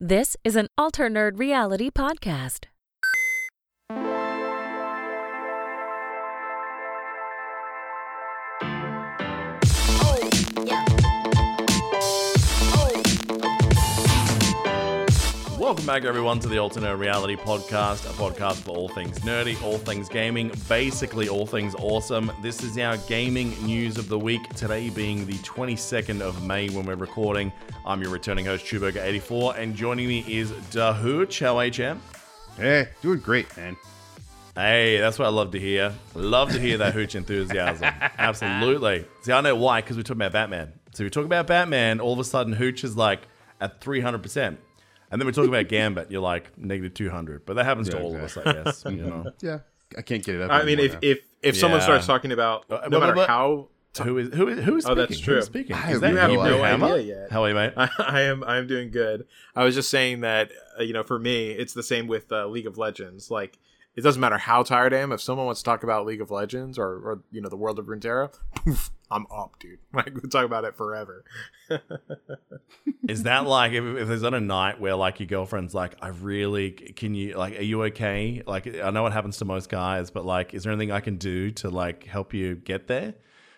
This is an Alter Nerd Reality podcast. Welcome back, everyone, to the Alternate Reality Podcast, a podcast for all things nerdy, all things gaming, basically all things awesome. This is our gaming news of the week, today being the 22nd of May when we're recording. I'm your returning host, Chewburger84, and joining me is Dahooch. How HM? Hey, doing great, man. Hey, that's what I love to hear. Love to hear that hooch enthusiasm. Absolutely. See, I know why, because we're talking about Batman. So we talk about Batman, all of a sudden hooch is like at 300%. And then we talk about Gambit, you're like negative 200. But that happens to Yeah, all of us, I guess. You know? Yeah, I can't get it up. I mean, anymore if now. if if someone starts talking about Uh, no but- matter but- how Who is who is who is Oh, speaking? that's true. Who's speaking? I is have no idea Hammer? yet. How are you, mate? I, I am I'm doing good. I was just saying that uh, you know for me it's the same with uh, League of Legends. Like it doesn't matter how tired I am. If someone wants to talk about League of Legends or or you know the world of Runeterra, poof, I'm up, dude. Like we talk about it forever. Is that like if, if there's on a night where like your girlfriend's like, I really can you like, are you okay? Like, I know what happens to most guys, but like, is there anything I can do to like help you get there?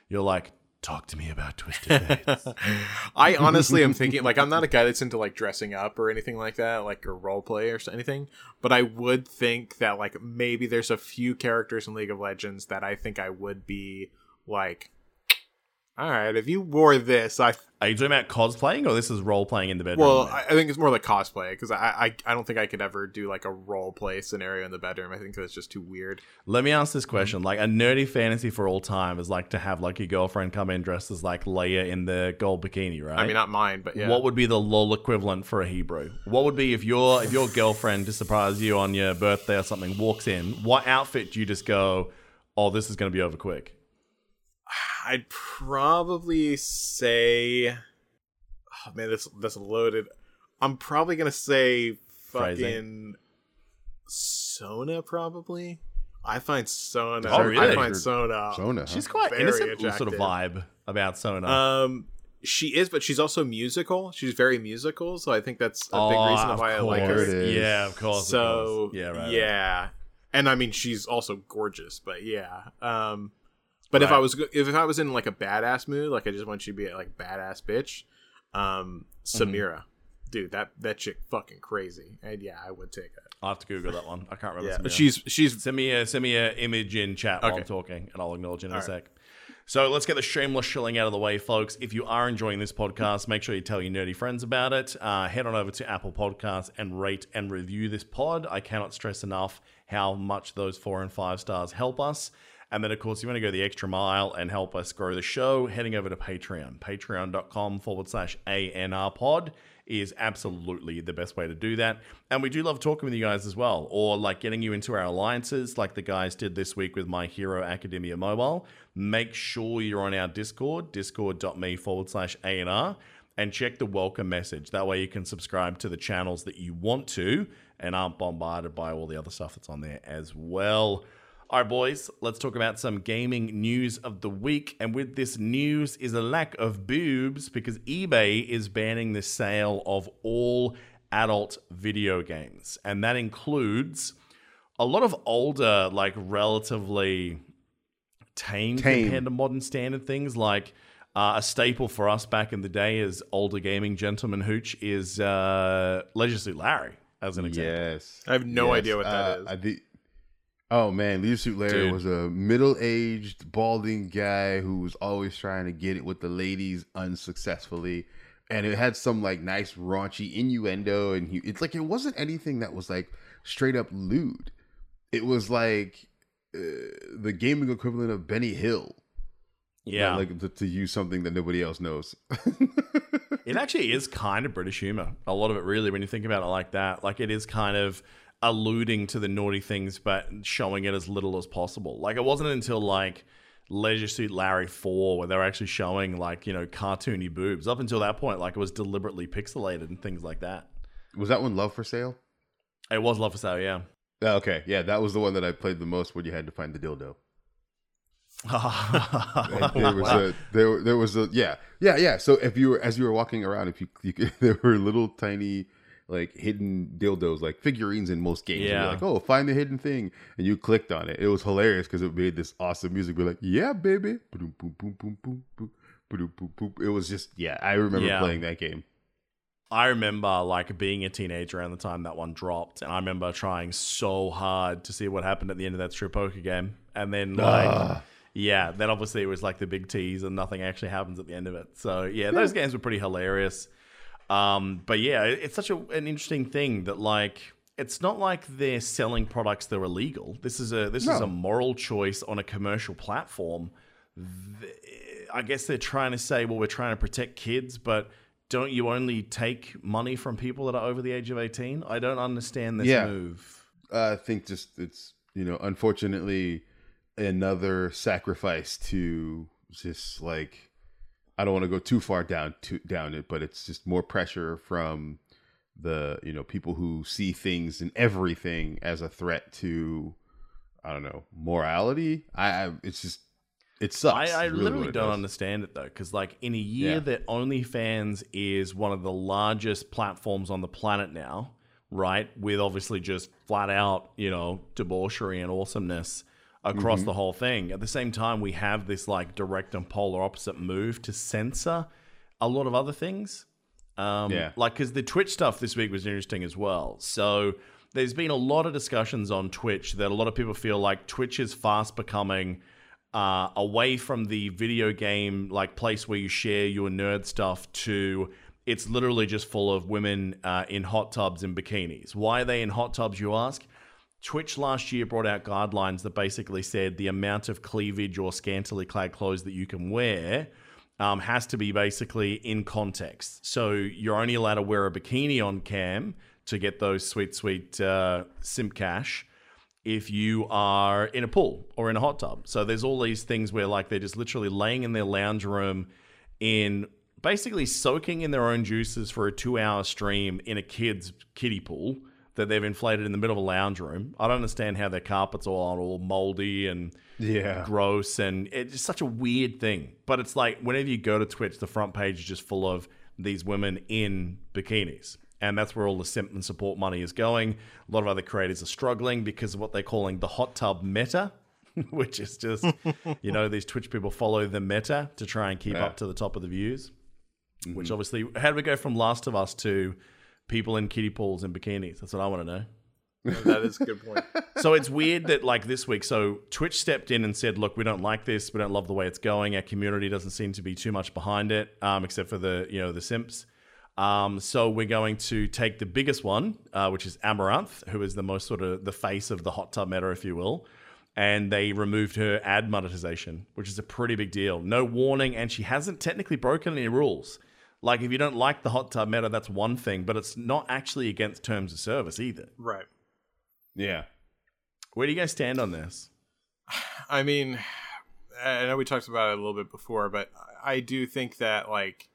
You're like, talk to me about Twisted Fates. I honestly am thinking like I'm not a guy that's into like dressing up or anything like that, like or role play or anything. But I would think that like maybe there's a few characters in League of Legends that I think I would be like, all right, if you wore this, I Are you talking about cosplaying or this is role playing in the bedroom? well, I, I think it's more like cosplay because I, I I don't think I could ever do like a role play scenario in the bedroom. I think that's just too weird. Let me ask this question: Like a nerdy fantasy for all time is like to have like your girlfriend come in dressed as like Leia in the gold bikini, right? I mean, not mine, but yeah. What would be the lol equivalent for a Hebrew? What would be if your if your girlfriend to surprise you on your birthday or something walks in? What outfit do you just go? Oh, this is going to be over quick. I'd probably say, oh man, this that's loaded. I'm probably gonna say Phrasing. fucking Sona. Probably. I find Sona. Oh, really? I find Sona. Sona, huh? She's quite Very innocent sort of vibe about Sona. Um, she is, but she's also musical. She's very musical, so I think that's a big Oh, reason why I like her. it is. Yeah, of course. So course. yeah, right. right. yeah, and I mean she's also gorgeous, but yeah. Um, but if I was if I was in like a badass mood, like I just want you to be like badass bitch, um, Mm-hmm. Samira, dude, that that chick fucking crazy, and yeah, I would take it. I'll have to Google that one. I can't remember. Yeah, but she's she's Send me a send me a image in chat while Okay. I'm talking, and I'll acknowledge it in a All right. sec. So let's get the shameless shilling out of the way, folks. If you are enjoying this podcast, make sure you tell your nerdy friends about it. Uh, head on over to Apple Podcasts and rate and review this pod. I cannot stress enough how much those four and five stars help us. And then, of course, you want to go the extra mile and help us grow the show, heading over to Patreon. Patreon.com forward slash ANR pod is absolutely the best way to do that. And we do love talking with you guys as well, or like getting you into our alliances, like the guys did this week with My Hero Academia Mobile. Make sure you're on our Discord, discord.me forward slash ANR, and check the welcome message. That way you can subscribe to the channels that you want to and aren't bombarded by all the other stuff that's on there as well. All right, boys, let's talk about some gaming news of the week. And with this news is a lack of boobs because eBay is banning the sale of all adult video games. And that includes a lot of older, like relatively tame, Tame. compared to modern standard things. Like uh, a staple for us back in the day as older gaming gentleman hooch is uh, Leisure Larry, as an example. Yes. I have no Yes. idea what that uh, is. I thi- oh man, Suit Larry Dude. was a middle-aged, balding guy who was always trying to get it with the ladies unsuccessfully, and it had some like nice raunchy innuendo, and he it's like it wasn't anything that was like straight up lewd. It was like uh, the gaming equivalent of Benny Hill. Yeah. like to, to use something that nobody else knows. It actually is kind of British humor. A lot of it, really, when you think about it like that. Like, it is kind of alluding to the naughty things, but showing it as little as possible. Like, it wasn't until like Leisure Suit Larry 4 where they were actually showing, like, you know, cartoony boobs. Up until that point, like, it was deliberately pixelated and things like that. was that one Love for Sale? It was Love for Sale, yeah. Oh, okay, yeah, that was the one that I played the most when you had to find the dildo. There was a there there was a yeah yeah yeah. So if you were as you were walking around, if you, you could, there were little tiny like hidden dildos, like figurines in most games. Yeah. like, oh, find the hidden thing, and you clicked on it. It was hilarious because it made this awesome music. We're like, yeah, baby. It was just yeah. I remember yeah. playing that game. I remember like being a teenager around the time that one dropped, and I remember trying so hard to see what happened at the end of that strip poker game, and then ah. like. Uh. Yeah, then obviously it was like the big tease and nothing actually happens at the end of it. So yeah, those games were pretty hilarious. Um, but yeah, it's such a, an interesting thing that like it's not like they're selling products that are illegal. This is a this is a moral choice on a commercial platform. I guess they're trying to say, well, we're trying to protect kids, but don't you only take money from people that are over the age of eighteen? I don't understand this Yeah. move. I think just it's you know unfortunately another sacrifice to just like I don't want to go too far down to down it, but it's just more pressure from the you know people who see things and everything as a threat to I don't know morality. I, I it's just it sucks. I, I really literally don't does. understand it though, because like in a year Yeah. that OnlyFans is one of the largest platforms on the planet now, right? With obviously just flat out, you know, debauchery and awesomeness across Mm-hmm. the whole thing. At the same time, we have this like direct and polar opposite move to censor a lot of other things. Um, Yeah. Like, because the Twitch stuff this week was interesting as well. So there's been a lot of discussions on Twitch that a lot of people feel like Twitch is fast becoming uh, away from the video game like place where you share your nerd stuff to it's literally just full of women uh, in hot tubs and bikinis. Why are they in hot tubs, you ask? Twitch last year brought out guidelines that basically said the amount of cleavage or scantily clad clothes that you can wear um, has to be basically in context. So you're only allowed to wear a bikini on cam to get those sweet, sweet uh, simp cash if you are in a pool or in a hot tub. So there's all these things where like they're just literally laying in their lounge room in basically soaking in their own juices for a two hour stream in a kid's kiddie pool that they've inflated in the middle of a lounge room. I don't understand how their carpets are all, all moldy and Yeah. gross and it's just such a weird thing. But it's like whenever you go to Twitch, the front page is just full of these women in bikinis. And that's where all the simp and support money is going. A lot of other creators are struggling because of what they're calling the hot tub meta, which is just, you know, these Twitch people follow the meta to try and keep Yeah. up to the top of the views. Which mm-hmm. obviously, how do we go from Last of Us to people in kiddie pools and bikinis? That's what I want to know. That is a good point. so it's weird that like this week so twitch stepped in and said look we don't like this. We don't love the way it's going. Our community doesn't seem to be too much behind it um, except for the you know the simps. Um, so we're going to take the biggest one uh, which is Amouranth who is the most sort of the face of the hot tub meta if you will. And they removed her ad monetization which is a pretty big deal. No warning and she hasn't technically broken any rules like if you don't like the hot tub meta that's one thing but it's not actually against terms of service either right. Yeah. where do you guys stand on this I mean, I know we talked about it a little bit before, but I do think that like,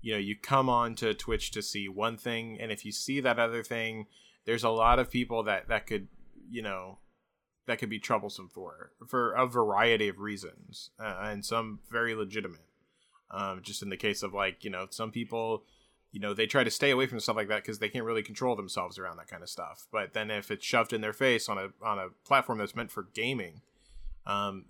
you know, you come on to Twitch to see one thing, and if you see that other thing, there's a lot of people that that could, you know, that could be troublesome for for a variety of reasons, uh, and some very legitimate. Um, just in the case of like, you know, some people. You know, they try to stay away from stuff like that because they can't really control themselves around that kind of stuff. But then, if it's shoved in their face on a on a platform that's meant for gaming, um,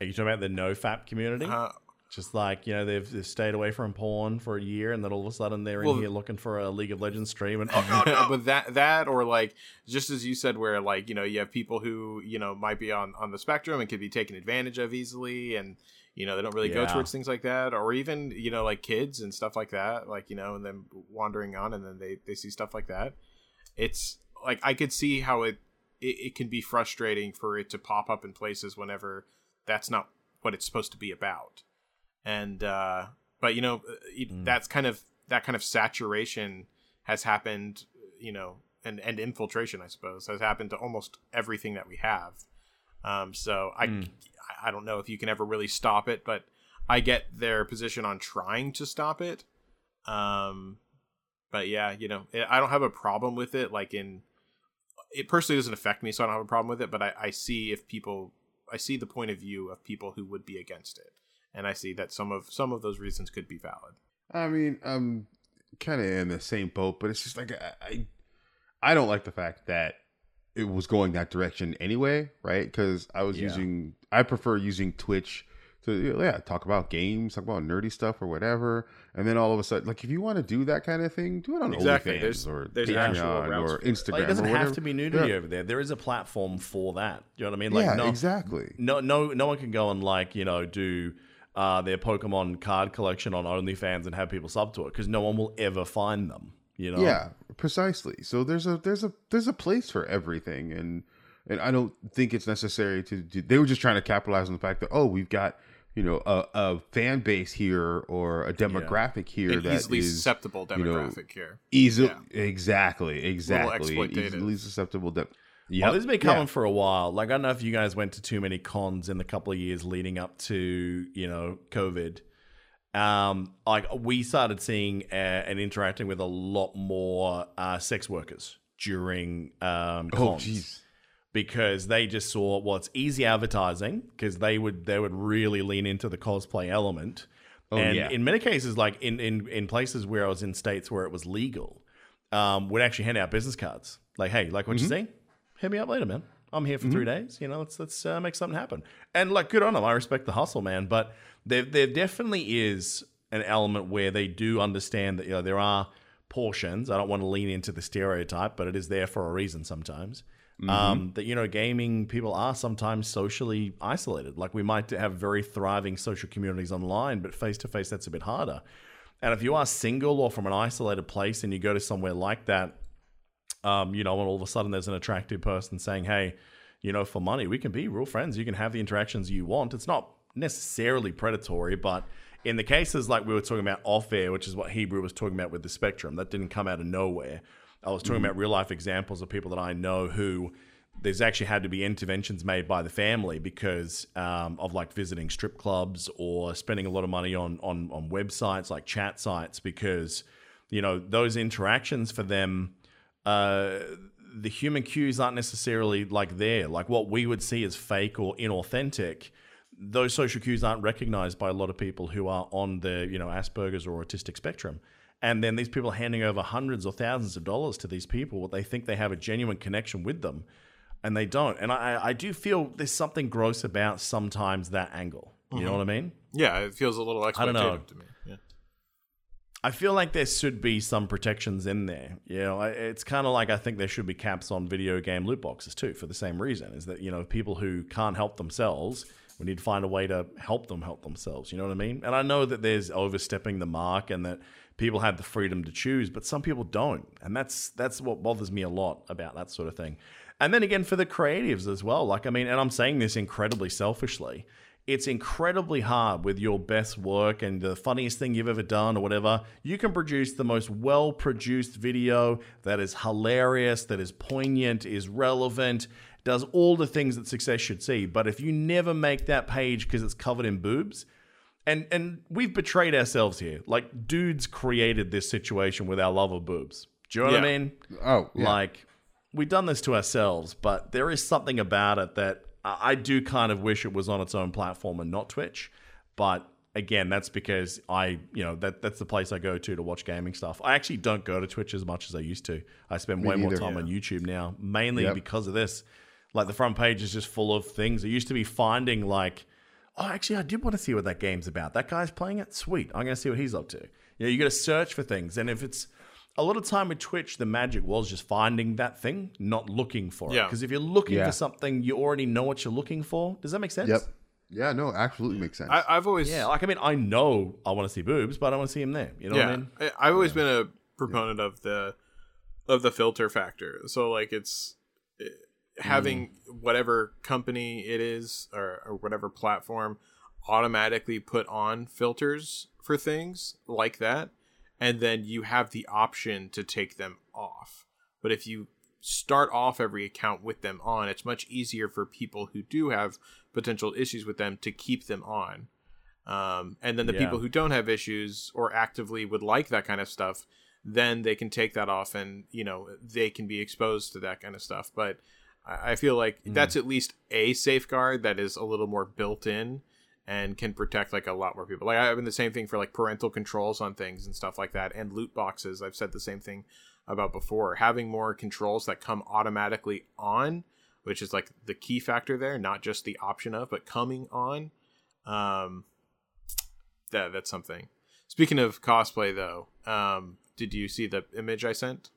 Are you talking about the no-fap community? uh, Just like, you know, they've, they've stayed away from porn for a year and then all of a sudden they're Well- in here looking for a League of Legends stream and, oh, no, no. but that that or like just as you said, where like you know you have people who you know might be on on the spectrum and could be taken advantage of easily, and you know they don't really go towards things like that, or even you know like kids and stuff like that, like you know, and then wandering on, and then they they see stuff like that. It's like I could see how it it, it can be frustrating for it to pop up in places whenever that's not what it's supposed to be about. And uh but you know it, that's kind of that kind of saturation has happened you know and and infiltration i suppose has happened to almost everything that we have. Um so i i don't know if you can ever really stop it but i get their position on trying to stop it. Um but yeah you know i don't have a problem with it like in it personally doesn't affect me so i don't have a problem with it but i, I see if people i see the point of view of people who would be against it. And i see that some of some of those reasons could be valid. I mean, I'm kind of in the same boat, but it's just like I, I I don't like the fact that it was going that direction anyway, right? Because I was Yeah. using, I prefer using Twitch to yeah talk about games, talk about nerdy stuff or whatever, and then all of a sudden, like if you want to do that kind of thing, do it on Exactly. OnlyFans There's- or there's Patreon or. Instagram. Like, it doesn't have to be nudity Yeah. over there. There is a platform for that. You know what I mean? Like, yeah, no, exactly. no, no, no one can go and like you know do uh, their Pokemon card collection on OnlyFans and have people sub to it because no one will ever find them. You know? Yeah, precisely. So there's a there's a there's a place for everything, and and I don't think it's necessary to do. They were just trying to capitalize on the fact that oh, we've got you know a, a fan base here or a demographic here An that easily is susceptible you know, demographic here. easy. Yeah. Exactly, exactly. exploitative. Easily susceptible. De- Well, this has been coming Yeah. for a while. Like, I don't know if you guys went to too many cons in the couple of years leading up to, you know, COVID. Um, like, we started seeing uh, and interacting with a lot more uh, sex workers during um, Oh, cons jeez. because they just saw well, it's easy advertising because they would they would really lean into the cosplay element. Oh, and yeah. in many cases, like in, in in places where I was in states where it was legal, um, would actually hand out business cards. Like, hey, like what you Mm-hmm. see? Hit me up later, man. I'm here for three days. You know, let's let's uh, make something happen. And like, good on them. I respect the hustle, man. But there there definitely is an element where they do understand that you know there are portions. I don't want to lean into the stereotype, but it is there for a reason sometimes. Um, that you know, gaming people are sometimes socially isolated. Like we might have very thriving social communities online, but face to face, that's a bit harder. And if you are single or from an isolated place and you go to somewhere like that, um, you know, and all of a sudden there's an attractive person saying, hey, you know, for money, we can be real friends. You can have the interactions you want. It's not necessarily predatory, but in the cases like we were talking about off air, which is what Hebrew was talking about with the spectrum, that didn't come out of nowhere. I was talking about real life examples of people that I know who there's actually had to be interventions made by the family because um, of like visiting strip clubs or spending a lot of money on on on websites like chat sites because you know those interactions for them uh, the human cues aren't necessarily like there. Like what we would see as fake or inauthentic, those social cues aren't recognized by a lot of people who are on the you know Asperger's or autistic spectrum. And then these people are handing over hundreds or thousands of dollars to these people. What they think they have a genuine connection with them, and they don't. And I, I do feel there's something gross about sometimes that angle. You know what I mean? Yeah, it feels a little exploitative don't know. to me. I feel like there should be some protections in there. You know, it's kind of like I think there should be caps on video game loot boxes too, for the same reason. Is that you know people who can't help themselves, we need to find a way to help them help themselves. You know what I mean? And I know that there's overstepping the mark, and that people have the freedom to choose, but some people don't, and that's that's what bothers me a lot about that sort of thing. And then again, for the creatives as well. Like I mean, and I'm saying this incredibly selfishly it's incredibly hard with your best work and the funniest thing you've ever done or whatever. You can produce the most well produced video that is hilarious, that is poignant, is relevant, does all the things that success should see. But if you never make that page because it's covered in boobs, and and we've betrayed ourselves here. Like dudes created this situation with our love of boobs. Do you know what I mean? Oh, yeah. Like we've done this to ourselves, but there is something about it that I do kind of wish it was on its own platform and not Twitch. But again, that's because I, you know, that that's the place I go to to watch gaming stuff. I actually don't go to Twitch as much as I used to. I spend way more time on YouTube now, mainly Yep. because of this. Like the front page is just full of things. It used to be finding like, oh, actually, I did want to see what that game's about. That guy's playing it. Sweet, I'm going to see what he's up to. You know, you got to search for things, and if it's a lot of time with Twitch, the magic was just finding that thing, not looking for it. Because if you're looking Yeah. for something, you already know what you're looking for. Does that make sense? Yep. Yeah, no, absolutely makes sense. I, I've always Yeah, like I mean, I know I want to see boobs, but I want to see him there. You know what I mean? I, I've always been a proponent of the of the filter factor. So like it's eh, having Mm. whatever company it is or, or whatever platform automatically put on filters for things like that and then you have the option to take them off. But if you start off every account with them on, it's much easier for people who do have potential issues with them to keep them on. Um, and then the Yeah. people who don't have issues or actively would like that kind of stuff, then they can take that off and, you know, they can be exposed to that kind of stuff. But I I feel like that's at least a safeguard that is a little more built in and can protect like a lot more people. Like I've been the same thing for like parental controls on things and stuff like that and loot boxes. I've said the same thing about before. Having more controls that come automatically on, which is like the key factor there, not just the option of, but coming on. Um, that that's something. Speaking of cosplay, though, um, did you see the image I sent?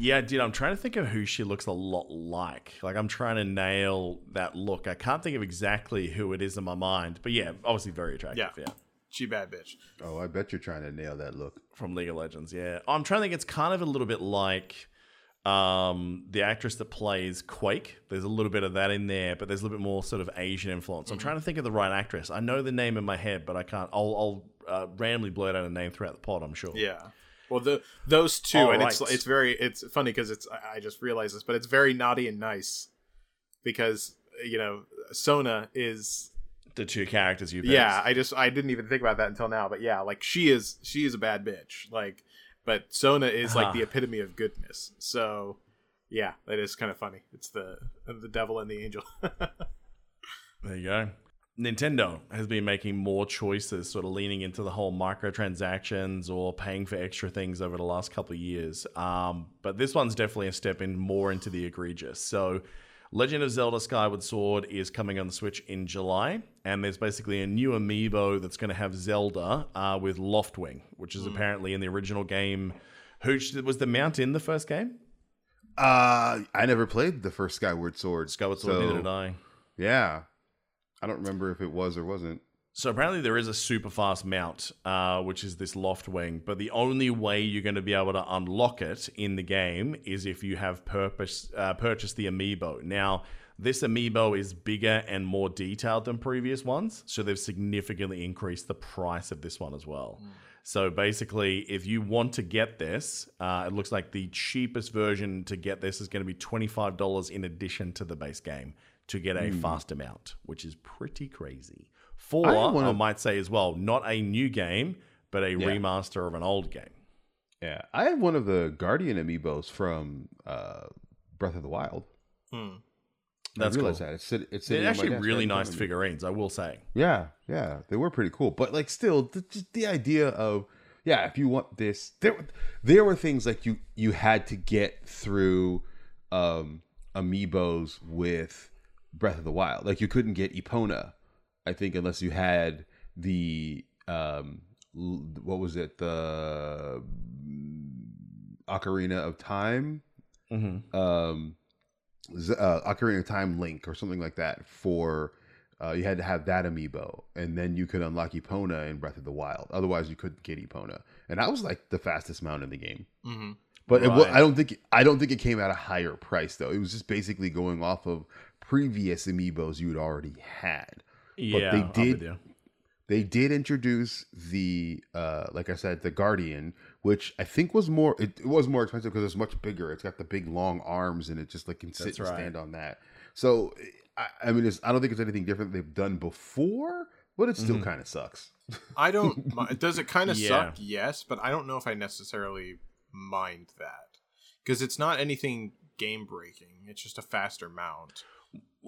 Yeah, dude, I'm trying to think of who she looks a lot like. Like, I'm trying to nail that look. I can't think of exactly who it is in my mind, but yeah, obviously very attractive. Yeah. Yeah. She bad bitch. Oh, I bet you're trying to nail that look. From League of Legends, yeah. I'm trying to think it's kind of a little bit like um, the actress that plays Quake. There's a little bit of that in there, but there's a little bit more sort of Asian influence. I'm trying to think of the right actress. I know the name in my head, but I can't. I'll, I'll uh, randomly blurt out a name throughout the pod, I'm sure. Yeah. Well, the those two, All and it's right. it's very it's funny because it's I just realized this, but it's very naughty and nice because you know Sona is The two characters you picked. yeah. I just I didn't even think about that until now, but yeah, like she is she is a bad bitch, like, but Sona is like the epitome of goodness. So yeah, that is kind of funny. It's the the devil and the angel. There you go. Nintendo has been making more choices, sort of leaning into the whole microtransactions or paying for extra things over the last couple of years. Um, but this one's definitely a step in more into the egregious. So, Legend of Zelda Skyward Sword is coming on the Switch in July, and there's basically a new amiibo that's going to have Zelda uh, with Loftwing, which is apparently in the original game. Hooch, was the mount in the first game? Uh, I never played the first Skyward Sword. Skyward Sword, so, neither did I. Yeah, I don't remember if it was or wasn't. So apparently there is a super fast mount, uh, which is this Loftwing. But the only way you're going to be able to unlock it in the game is if you have purpose uh, purchased the amiibo. Now this amiibo is bigger and more detailed than previous ones, so they've significantly increased the price of this one as well. So basically, if you want to get this, uh, it looks like the cheapest version to get this is going to be twenty five dollars in addition to the base game to get a fast amount, which is pretty crazy. For I I, wanna- might say as well, not a new game, but a remaster of an old game. Yeah, I have one of the Guardian amiibos from uh, Breath of the Wild. Hmm. That's I realized cool. that it's, sit- it's They're sitting on my actually really right nice figurines, I will say. Yeah, yeah, they were pretty cool. But like, still, the, just the idea of yeah, if you want this, there there were things like you you had to get through um amiibos with Breath of the Wild. Like you couldn't get Epona, I think, unless you had the um what was it the Ocarina of Time Mm-hmm. um uh, Ocarina of Time Link or something like that for uh, you had to have that amiibo and then you could unlock Epona in Breath of the Wild. Otherwise, you couldn't get Epona, and that was like the fastest mount in the game. hmm But it. I don't think I don't think it came at a higher price though. It was just basically going off of previous amiibos you'd already had. Yeah, they did- They did introduce the uh, like I said, the Guardian, which I think was more it, it was more expensive because it's much bigger. It's got the big long arms and it just like can sit That's and right. stand on that. So I, I mean, it's, I don't think it's anything different they've done before, but it still Mhm. kind of sucks. I don't. Does it kind of Yeah. suck? Yes, but I don't know if I necessarily mind that because it's not anything game breaking. It's just a faster mount.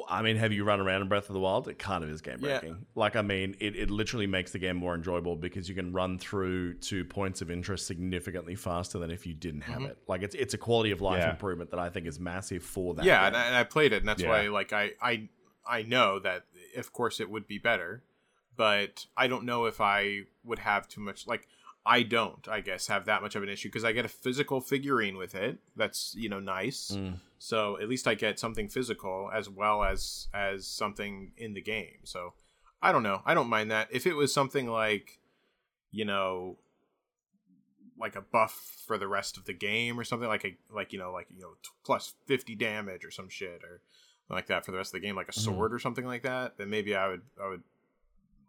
Well, I mean, have you run around in Breath of the Wild? It kind of is game Yeah. breaking. Like, I mean, it, it literally makes the game more enjoyable because you can run through to points of interest significantly faster than if you didn't have Mhm. it. Like, it's it's a quality of life Yeah. improvement that I think is massive for that. yeah, and I, and I played it, and that's Yeah. why like I I I know that of course it would be better, but I don't know if I would have too much like. I don't, I guess, have that much of an issue because I get a physical figurine with it. That's you know nice. Mm. So at least I get something physical as well as as something in the game. So I don't know. I don't mind that. If it was something like, you know, like a buff for the rest of the game or something like a like you know like you know t- plus 50 damage or some shit or like that for the rest of the game like a sword or something like that then maybe i would i would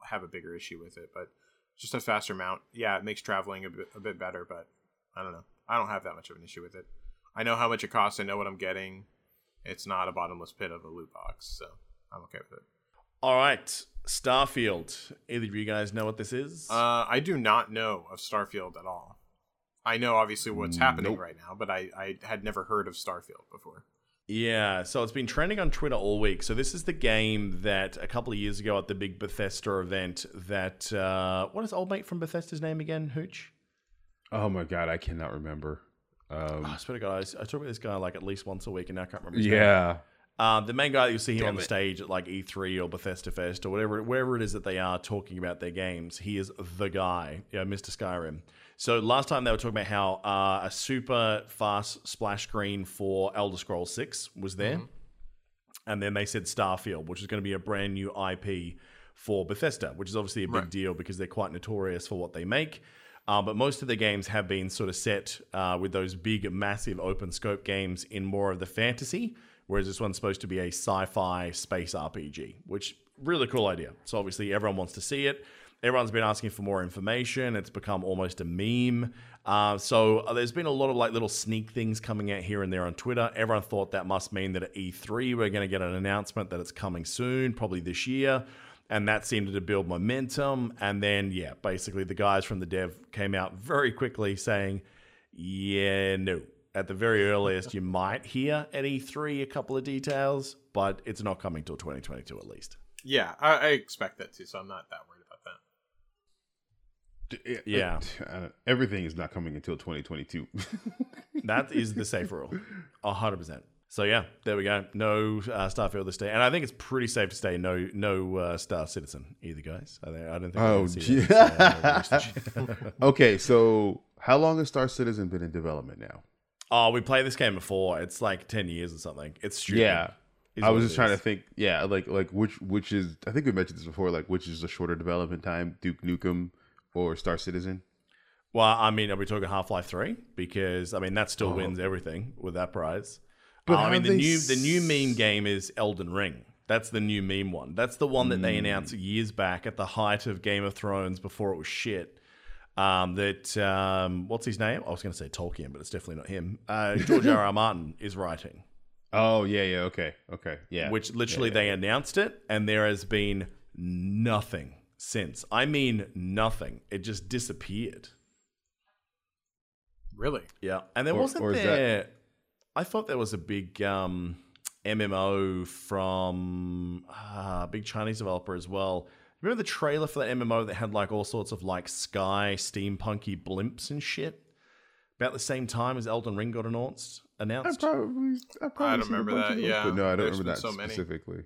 have a bigger issue with it but just a faster mount. Yeah it makes traveling a bit, a bit better but i don't know. I don't have that much of an issue with it. I know how much it costs. I know what i'm getting. It's not a bottomless pit of a loot box so i'm okay with it. All right, Starfield. Either of you guys know what this is? uh, i do not know of starfield at all. I know obviously what's happening Nope. right now but i i had never heard of starfield before Yeah, so it's been trending on Twitter all week. So this is the game that a couple of years ago at the big Bethesda event that uh, what is old mate from Bethesda's name again? Hooch. Oh my god, I cannot remember. Um, Oh, I swear to God, I, I talk about this guy like at least once a week, and I can't remember. His name. Um, the main guy that you see here on the it. stage at like E3 or Bethesda Fest or whatever, wherever it is that they are talking about their games, he is the guy, yeah, Mr. Skyrim. So last time they were talking about how uh, a super fast splash screen for Elder Scrolls 6 was there. And then they said Starfield, which is going to be a brand new IP for Bethesda, which is obviously a big Right. deal because they're quite notorious for what they make. Uh, but most of the games have been sort of set uh, with those big, massive open scope games in more of the fantasy, whereas this one's supposed to be a sci-fi space RPG, which really cool idea. So obviously everyone wants to see it. Everyone's been asking for more information. It's become almost a meme. Uh, so uh, there's been a lot of like little sneak things coming out here and there on Twitter. Everyone thought that must mean that at E3 we're going to get an announcement that it's coming soon, probably this year and that seemed to build momentum. And then, yeah, basically the guys from the dev came out very quickly saying, yeah, no. At the very earliest, you might hear at E3 a couple of details, but it's not coming till 2022 at least. Yeah, I, I expect that too, so I'm not that worried about that. D- Yeah. uh, everything is not coming until 2022. That is the safe rule, a hundred percent. So yeah, there we go. No uh, Starfield this day, and I think it's pretty safe to say no, no uh, Star Citizen either, guys. I, think, I don't think. Oh, see gee. that, uh, okay, so how long has Star Citizen been in development now? Oh, we played this game before. It's like ten years or something. It's stupid. Yeah. I was just trying to think. Yeah, like like which which is I think we mentioned this before. Like which is the shorter development time, Duke Nukem or Star Citizen? Well, I mean, are we talking Half Life Three? Because I mean, that still Oh. wins everything with that prize. But Uh, I mean, the new the new meme game is Elden Ring. That's the new meme one. That's the one that they Mm. announced years back at the height of Game of Thrones before it was shit. Um, that um, what's his name? I was going to say Tolkien, but it's definitely not him. Uh, George R. R. Martin is writing, Oh yeah, yeah, okay, okay, yeah. which literally they announced it, and there has been nothing since. I mean, nothing. It just disappeared. Really? Yeah, and there Or- wasn't or is that- there. I thought there was a big um, MMO from uh, a big Chinese developer as well. Remember the trailer for that MMO that had like all sorts of like sky steampunky blimps and shit? About the same time as Elden Ring got announced. I probably I probably I don't remember bunch that, of those, yeah. but no, I don't There's remember that so many. specifically.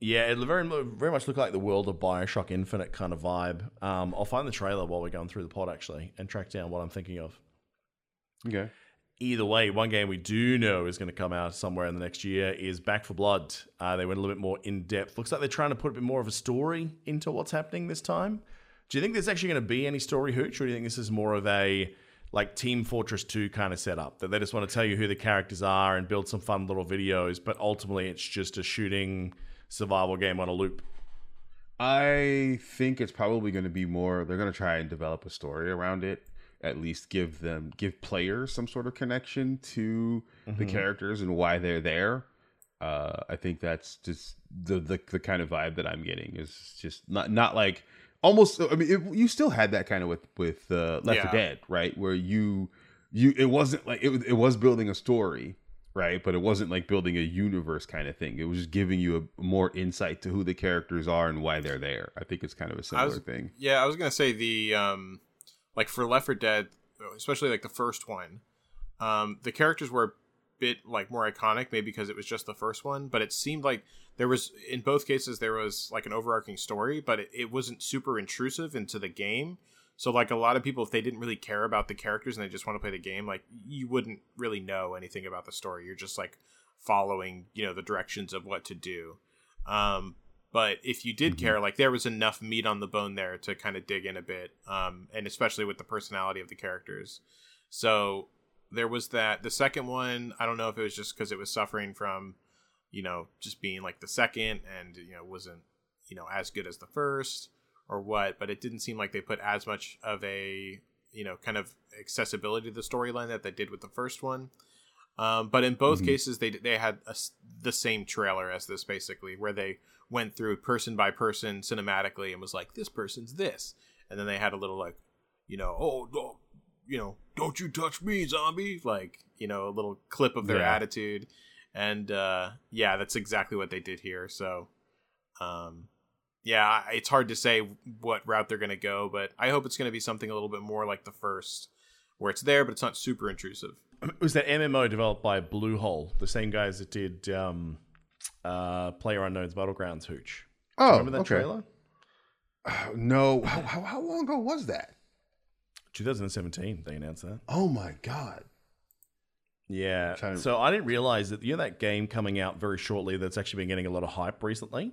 Yeah, it very very much looked like the world of Bioshock Infinite kind of vibe. Um, I'll find the trailer while we're going through the pod actually and track down what I'm thinking of. Okay. Either way, one game we do know is going to come out somewhere in the next year is Back 4 Blood. Uh, they went a little bit more in depth. Looks like they're trying to put a bit more of a story into what's happening this time. Do you think there's actually going to be any story hooch, or do you think this is more of a like Team Fortress 2 kind of setup that they just want to tell you who the characters are and build some fun little videos, but ultimately it's just a shooting survival game on a loop? I think it's probably going to be more. They're going to try and develop a story around it. At least give them give players some sort of connection to the characters and why they're there. Uh, I think that's just the, the the kind of vibe that I'm getting is just not not like almost. I mean, it, you still had that kind of with with uh, Left 4 Dead, right? Where you you it wasn't like it was- it was building a story, right? But it wasn't like building a universe kind of thing. It was just giving you a more insight to who the characters are and why they're there. I think it's kind of a similar was, thing. Yeah, I was gonna say the um, like for Left 4 Dead, especially like the first one, um, the characters were a bit like more iconic, maybe because it was just the first one. But it seemed like there was in both cases there was like an overarching story, but it, it wasn't super intrusive into the game. So like a lot of people, if they didn't really care about the characters and they just want to play the game, like you wouldn't really know anything about the story. You're just like following, you know, the directions of what to do. Um, but if you did care, like there was enough meat on the bone there to kind of dig in a bit, um, and especially with the personality of the characters. So there was that. The second one, I don't know if it was just because it was suffering from, you know, just being like the second, and you know wasn't, you know, as good as the first or what. But it didn't seem like they put as much of a, you know, kind of accessibility to the storyline that they did with the first one. Um, but in both Mhm. cases, they they had a the same trailer as this, basically, where they went through person by person cinematically and was like, "This person's this," and then they had a little like, you know, "Oh, don't, you know, don't you touch me, zombie!" Like, you know, a little clip of their Yeah. attitude, and uh, yeah, that's exactly what they did here. So, um, yeah, it's hard to say what route they're gonna go, but I hope it's gonna be something a little bit more like the first, where it's there, but it's not super intrusive. it was that MMO developed by Bluehole, the same guys that did um, uh, Player Unknown's Battlegrounds Hooch. Oh, Remember that okay. trailer? No, how, how, how long ago was that? 2017, they announced that. Oh my god. Yeah. To- So I didn't realize that you know that game coming out very shortly that's actually been getting a lot of hype recently.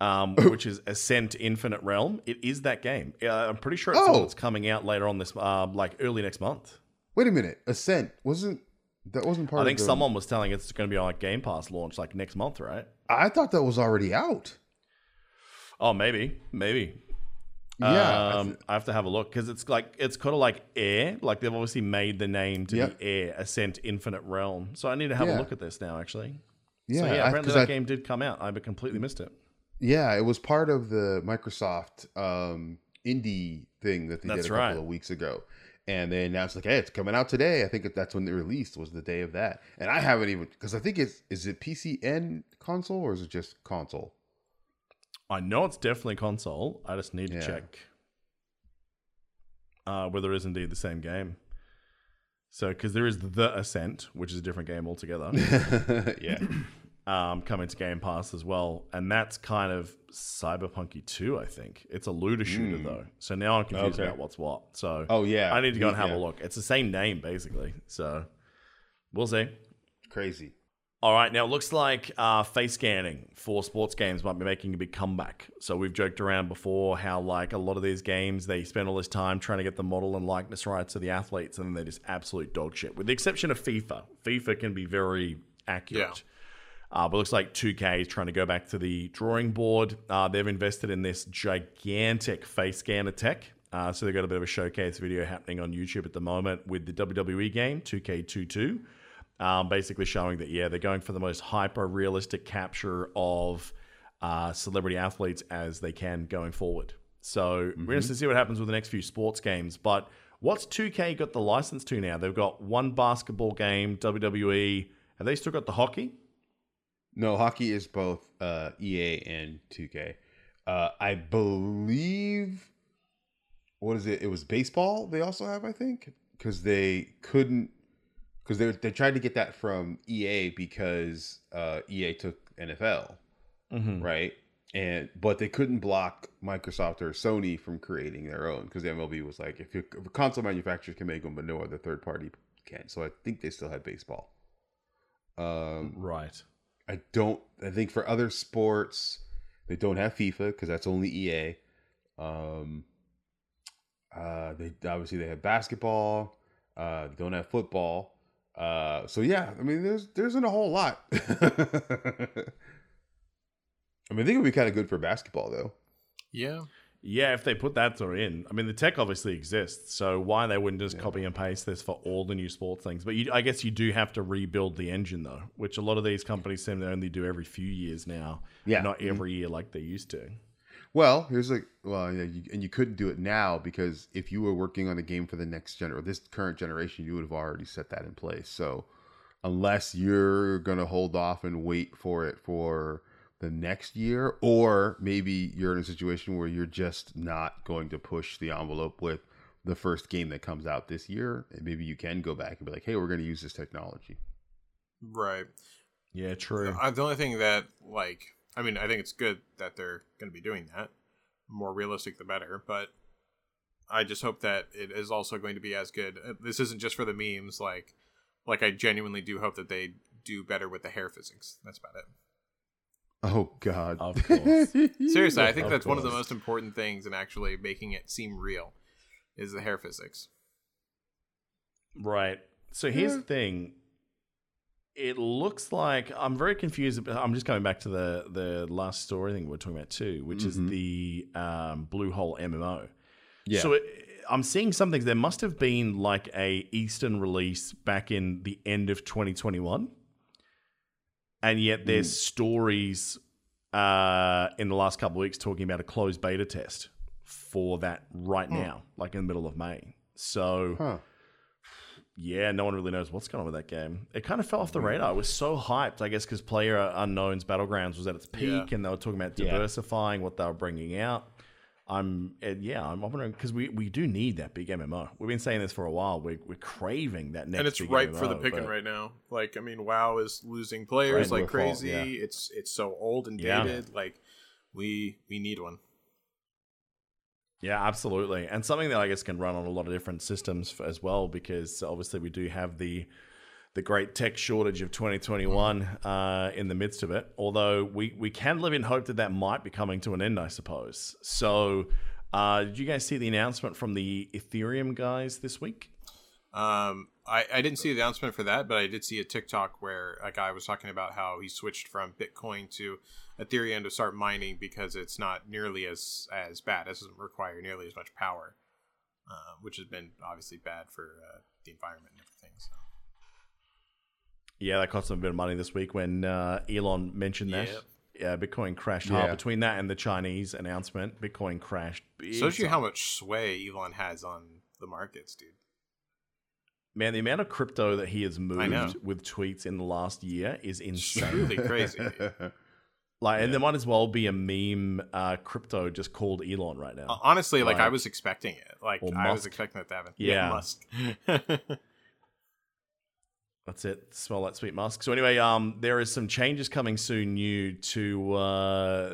Um, which is Ascent Infinite Realm. It is that game. Uh, I'm pretty sure it's Oh. coming out later on this, uh, like early next month. Wait a minute. Ascent wasn't that wasn't part I think the- someone was telling it's going to be on like Game Pass launch like next month, right? I thought that was already out. Oh, maybe, maybe. Yeah. I um, th- I have to have a look because it's like it's kind of like Air. Like they've obviously made the name to Yep. be Air Ascent Infinite Realm. So I need to have Yeah. a look at this now. Actually, yeah, so yeah, I- apparently that I- game did come out. I completely missed it. Yeah, it was part of the Microsoft um, indie thing that they That's did a couple right. of weeks ago. And they announced like, "Hey, it's coming out today." I think that's when they released was the day of that. And I haven't even because I think it's is it PC and console or is it just console? I know it's definitely console. I just need to Yeah. check uh, whether it is indeed the same game. So, because there is the Ascent, which is a different game altogether. yeah, um, coming to Game Pass as well, and that's kind of cyberpunky 2, I think it's a looter shooter though, so now I'm confused. Okay. about what's what. So Oh, yeah. I need to go and have Yeah. a look. It's the same name basically, so we'll see. crazy. All right, now it looks like uh, face scanning for sports games might be making a big comeback. So we've joked around before how like a lot of these games they spend all this time trying to get the model and likeness rights of the athletes, and then they're just absolute dog shit. With the exception of FIFA, FIFA can be very accurate. Uh, but it looks like 2K is trying to go back to the drawing board. Uh, they've invested in this gigantic face scanner tech. Uh, so they've got a bit of a showcase video happening on YouTube at the moment with the WWE game 2K22 um, basically showing that yeah they're going for the most hyper realistic capture of uh, celebrity athletes as they can going forward. So we're interested to see what happens with the next few sports games. But what's 2K got the license to now? They've got one basketball game, WWE. Have they still got the hockey? No, hockey is both uh, EA and 2K. Uh, I believe what is it? It was baseball. They also have, I think, because they couldn't because they they tried to get that from EA because uh, EA took NFL, Mm-hmm. right? And but they couldn't block Microsoft or Sony from creating their own because the MLB was like, if, if a console manufacturer can make them, but no other third party can. So I think they still had baseball. Um, Right. I don't. I think for other sports, they don't have FIFA because that's only EA. Um, uh, they obviously they have basketball. Uh, they don't have football. Uh, so yeah, I mean, there's there isn't a whole lot. I mean, I think it would be kind of good for basketball though. Yeah. Yeah, if they put that sort of in, I mean, the tech obviously exists, so why they wouldn't just copy and paste this for all the new sports things? But you, I guess you do have to rebuild the engine though, which a lot of these companies seem to only do every few years now, Yeah. not mm-hmm. every year like they used to. Well, here's a well, yeah, you, and you couldn't do it now because if you were working on a game for the next gen or this current generation, you would have already set that in place. So, unless you're gonna hold off and wait for it for the next year, or maybe you're in a situation where you're just not going to push the envelope with the first game that comes out this year, and maybe you can go back and be like, "Hey, we're going to use this technology." Right. Yeah, true. Uh, the only thing that, like, I mean, I think it's good that they're going to be doing that. More realistic, the better. But I just hope that it is also going to be as good. Uh, This isn't just for the memes. Like, like I genuinely do hope that they do better with the hair physics. That's about it. Oh God! Of course. Seriously, I think Of that's one of the most important things in actually making it seem real is the hair physics. Right. So here's Yeah. the thing. It looks like I'm very confused. About, I'm just coming back to the the last story thing we we're talking about too, which is Mhm. the um, Blue Hole MMO. Yeah. So it, I'm seeing something. There must have been like a Eastern release back in the end of 2021, and yet there's mm. stories uh, in the last couple of weeks talking about a closed beta test for that right hmm. now, like in the middle of May. So huh? yeah, no one really knows what's going on with that game. It kind of fell off the mm. radar. It was so hyped, I guess, because Player Unknown's Battlegrounds was at its peak, Yeah. and they were talking about Yeah. diversifying what they were bringing out. I'm yeah, I'm wondering because we, we do need that big MMO. We've been saying this for a while. We're, we're craving that next, and it's ripe for the picking right now. Like, I mean, WoW is losing players like crazy. yeah. It's it's so old and Yeah. dated. Like, we we need one. Yeah, absolutely, and something that I guess can run on a lot of different systems as well, because obviously we do have the the great tech shortage of 2021 uh, in the midst of it. Although we we can live in hope that that might be coming to an end, I suppose. So, uh, did you guys see the announcement from the Ethereum guys this week? Um, I, I didn't see the announcement for that, but I did see a TikTok where a guy was talking about how he switched from Bitcoin to Ethereum to start mining because it's not nearly as as bad. It doesn't require nearly as much power, uh, which has been obviously bad for uh, the environment. Yeah, that cost them a bit of money this week when uh, Elon mentioned that. Yep. Yeah, Bitcoin crashed Yeah. hard. Between that and the Chinese announcement, Bitcoin crashed. Big Shows you how much sway Elon has on the markets, dude. Man, the amount of crypto that he has moved with tweets in the last year is insane. truly crazy. dude. like, and there might as well be a meme uh, crypto just called Elon right now. Honestly, like, I was expecting it. Like I was expecting that to happen. Yeah. Musk. That's it. Smell that sweet musk. So anyway, um, there is some changes coming soon new to uh,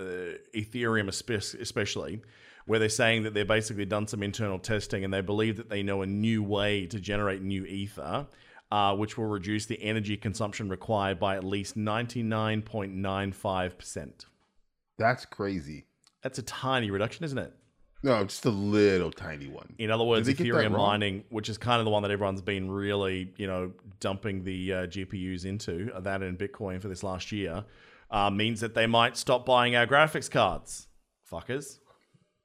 Ethereum, especially, where they're saying that they've basically done some internal testing and they believe that they know a new way to generate new ether, uh, which will reduce the energy consumption required by at least ninety nine point nine five percent. That's crazy. That's a tiny reduction, isn't it? No, just a little tiny one. In other words, Did they get that Ethereum mining, which is kind of the one that everyone's been really, you know, dumping the uh, GPUs into, uh, that and Bitcoin for this last year, uh, means that they might stop buying our graphics cards. Fuckers.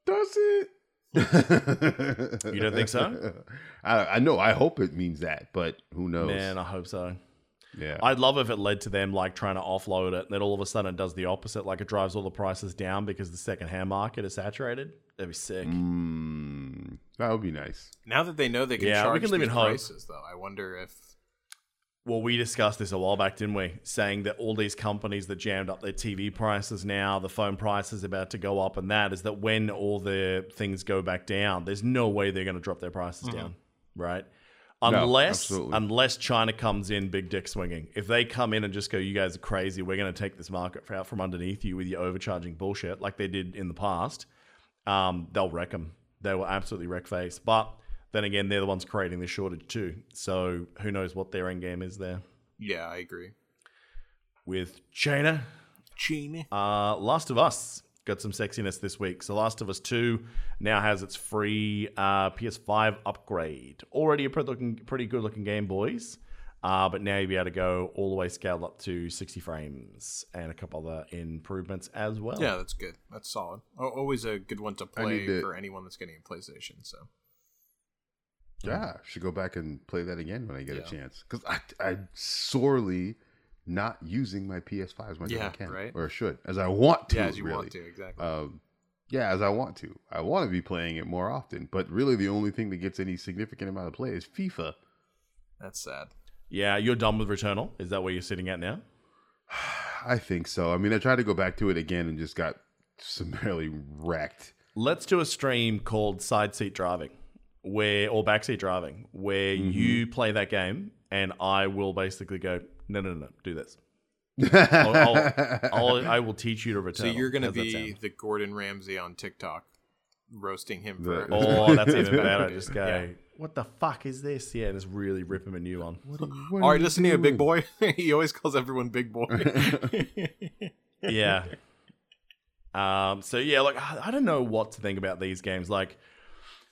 Does it? You don't think so? I, I know. I hope it means that, but who knows? Man, I hope so. yeah. I'd love if it led to them like trying to offload it, and then all of a sudden it does the opposite, like it drives all the prices down because the second hand market is saturated. That'd be sick. Mm, that would be nice. now that they know they can Yeah, we charge can live these in prices, though, I wonder if Well, we discussed this a while back, didn't we? Saying that all these companies that jammed up their TV prices now, the phone prices about to go up, and that is that when all the things go back down, there's no way they're going to drop their prices down, right? Unless absolutely. unless China comes in big dick swinging. If they come in and just go, you guys are crazy, we're going to take this market out from underneath you with your overcharging bullshit, like they did in the past, um, they'll wreck them. They will absolutely wreck face. But then again, they're the ones creating the shortage too. So who knows what their end game is there yeah, I agree. with China. China. Uh, Last of Us got some sexiness this week. So Last of Us 2 now has its free uh, PS5 upgrade. Already a pretty, looking, pretty good looking game, boys. Uh, but now you'll be able to go all the way scaled up to 60 frames and a couple other improvements as well. Yeah, that's good. That's solid. Always a good one to play to- for anyone that's getting a PlayStation. So Yeah, I should go back and play that again when I get Yeah. a chance. Because I, I'm sorely not using my PS5 as much Yeah, as I can, right. or should, as I want to. yeah, as you really. want to, exactly. Um, yeah, as I want to. I want to be playing it more often, but really the only thing that gets any significant amount of play is FIFA. that's sad. Yeah, you're done with Returnal. Is that where you're sitting at now? I think so. I mean, I tried to go back to it again and just got summarily wrecked. Let's do a stream called Side Seat Driving, where or Backseat Driving, where mm-hmm. you play that game, and I will basically go, no, no, no, no do this. I'll, I'll, I'll, I will teach you to return. So return. you're gonna be the Gordon Ramsay on TikTok, roasting him The- for. Oh, that's even better. Just go, Yeah. What the fuck is this? Yeah, just really rip him a new one. What All are right, you listen to you, big boy. he always calls everyone big boy. yeah. Um. So yeah, like I I don't know what to think about these games. Like,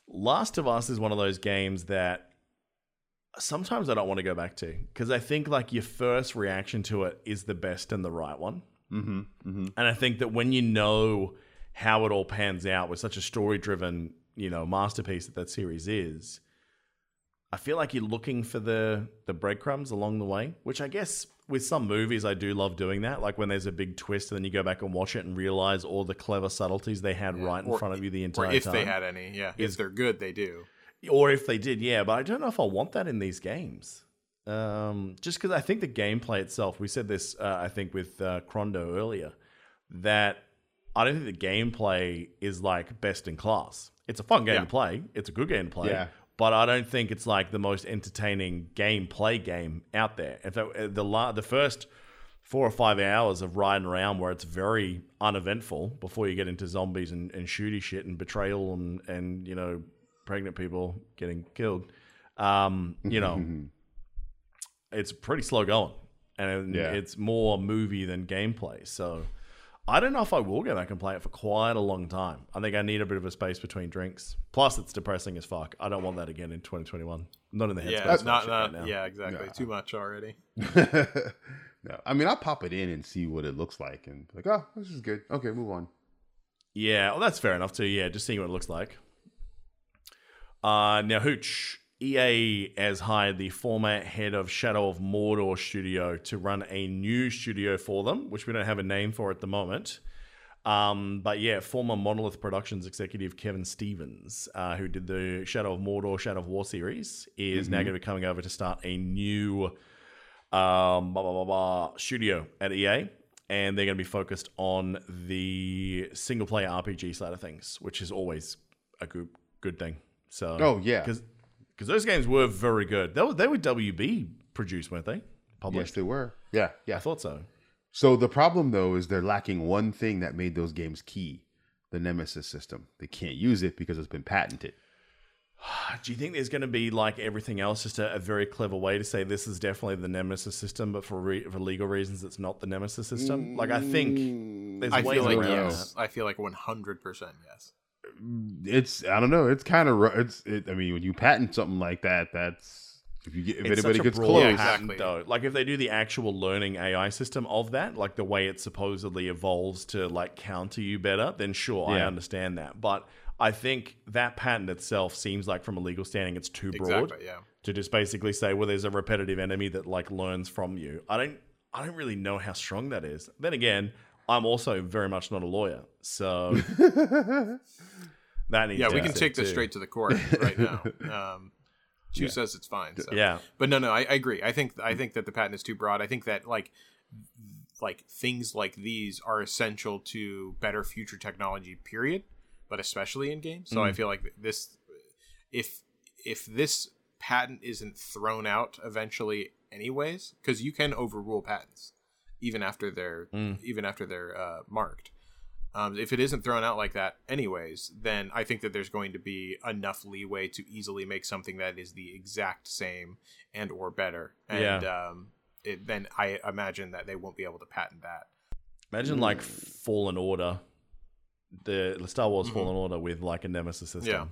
Last of Us is one of those games that sometimes I don't want to go back to because I think like your first reaction to it is the best and the right one. Mm-hmm, mm-hmm. And I think that when you know how it all pans out with such a story driven, you know, masterpiece that that series is, I feel like you're looking for the the breadcrumbs along the way, which I guess with some movies I do love doing that. Like when there's a big twist and then you go back and watch it and realize all the clever subtleties they had right in Or- front of you the or entire if time. they had any, yeah. Is- If they're good, they do. or if they did, yeah. But I don't know if I want that in these games. Um, just because I think the gameplay itself, we said this, uh, I think with uh, Crondo earlier, that I don't think the gameplay is like best in class. It's a fun game Yeah. to play. It's a good game to play. Yeah. But I don't think it's like the most entertaining gameplay game out there. In fact, uh, the la- the first four or five hours of riding around where it's very uneventful before you get into zombies and, and shooty shit and betrayal and, and you know pregnant people getting killed. Um, you know, it's pretty slow going, and Yeah. it's more movie than gameplay. So I don't know if I will go back and play it for quite a long time. I think I need a bit of a space between drinks. Plus, it's depressing as fuck. I don't want that again in 2021. Not in the headspace. Yeah, not, not right now. yeah, exactly. No. Too much already. no, I mean I'll pop it in and see what it looks like, and be like, oh, this is good. Okay, move on. Yeah, well, that's fair enough too. Yeah, just seeing what it looks like. Uh, now, Hooch, EA has hired the former head of Shadow of Mordor studio to run a new studio for them, which we don't have a name for at the moment. Um, but yeah, former Monolith Productions executive Kevin Stevens, uh, who did the Shadow of Mordor, Shadow of War series, is now going to be coming over to start a new um, blah, blah, blah, blah, studio at EA. And they're going to be focused on the single player RPG side of things, which is always a good good thing. So Oh, yeah. because those games were very good. They were they were WB produced, weren't they? Published. Yes, they were. Yeah, yeah. I thought so. So the problem though is they're lacking one thing that made those games key: the Nemesis system. They can't use it because it's been patented. Do you think there's going to be like everything else, just a, a very clever way to say this is definitely the Nemesis system, but for re- for legal reasons, it's not the Nemesis system? Like I think there's I ways feel like around yes. that. I feel like one hundred percent yes. It's I don't know. It's kind of it's. It, I mean, when you patent something like that, that's if you get if It's anybody gets close. Yeah, patent, exactly. though. Like if they do the actual learning AI system of that, like the way it supposedly evolves to like counter you better, then sure, I understand that. But I think that patent itself seems like from a legal standing, it's too broad Exactly. Yeah. to just basically say, well, there's a repetitive enemy that like learns from you. I don't, I don't really know how strong that is. Then again, I'm also very much not a lawyer, so that needs. Yeah, we can take this too. straight to the court right now. Um, Chu says it's fine. So. Yeah. but no, no, I, I agree. I think I think that the patent is too broad. I think that like like things like these are essential to better future technology. Period, but especially in games. So I Mm. feel like this if if this patent isn't thrown out eventually, anyways, because you can overrule patents even after they're Mm. even after they're uh, marked. Um, if it isn't thrown out like that, anyways, then I think that there's going to be enough leeway to easily make something that is the exact same and or better. And um, it, then I imagine that they won't be able to patent that. Imagine like Fallen Order, the the Star Wars Fallen Order with like a nemesis system. Yeah.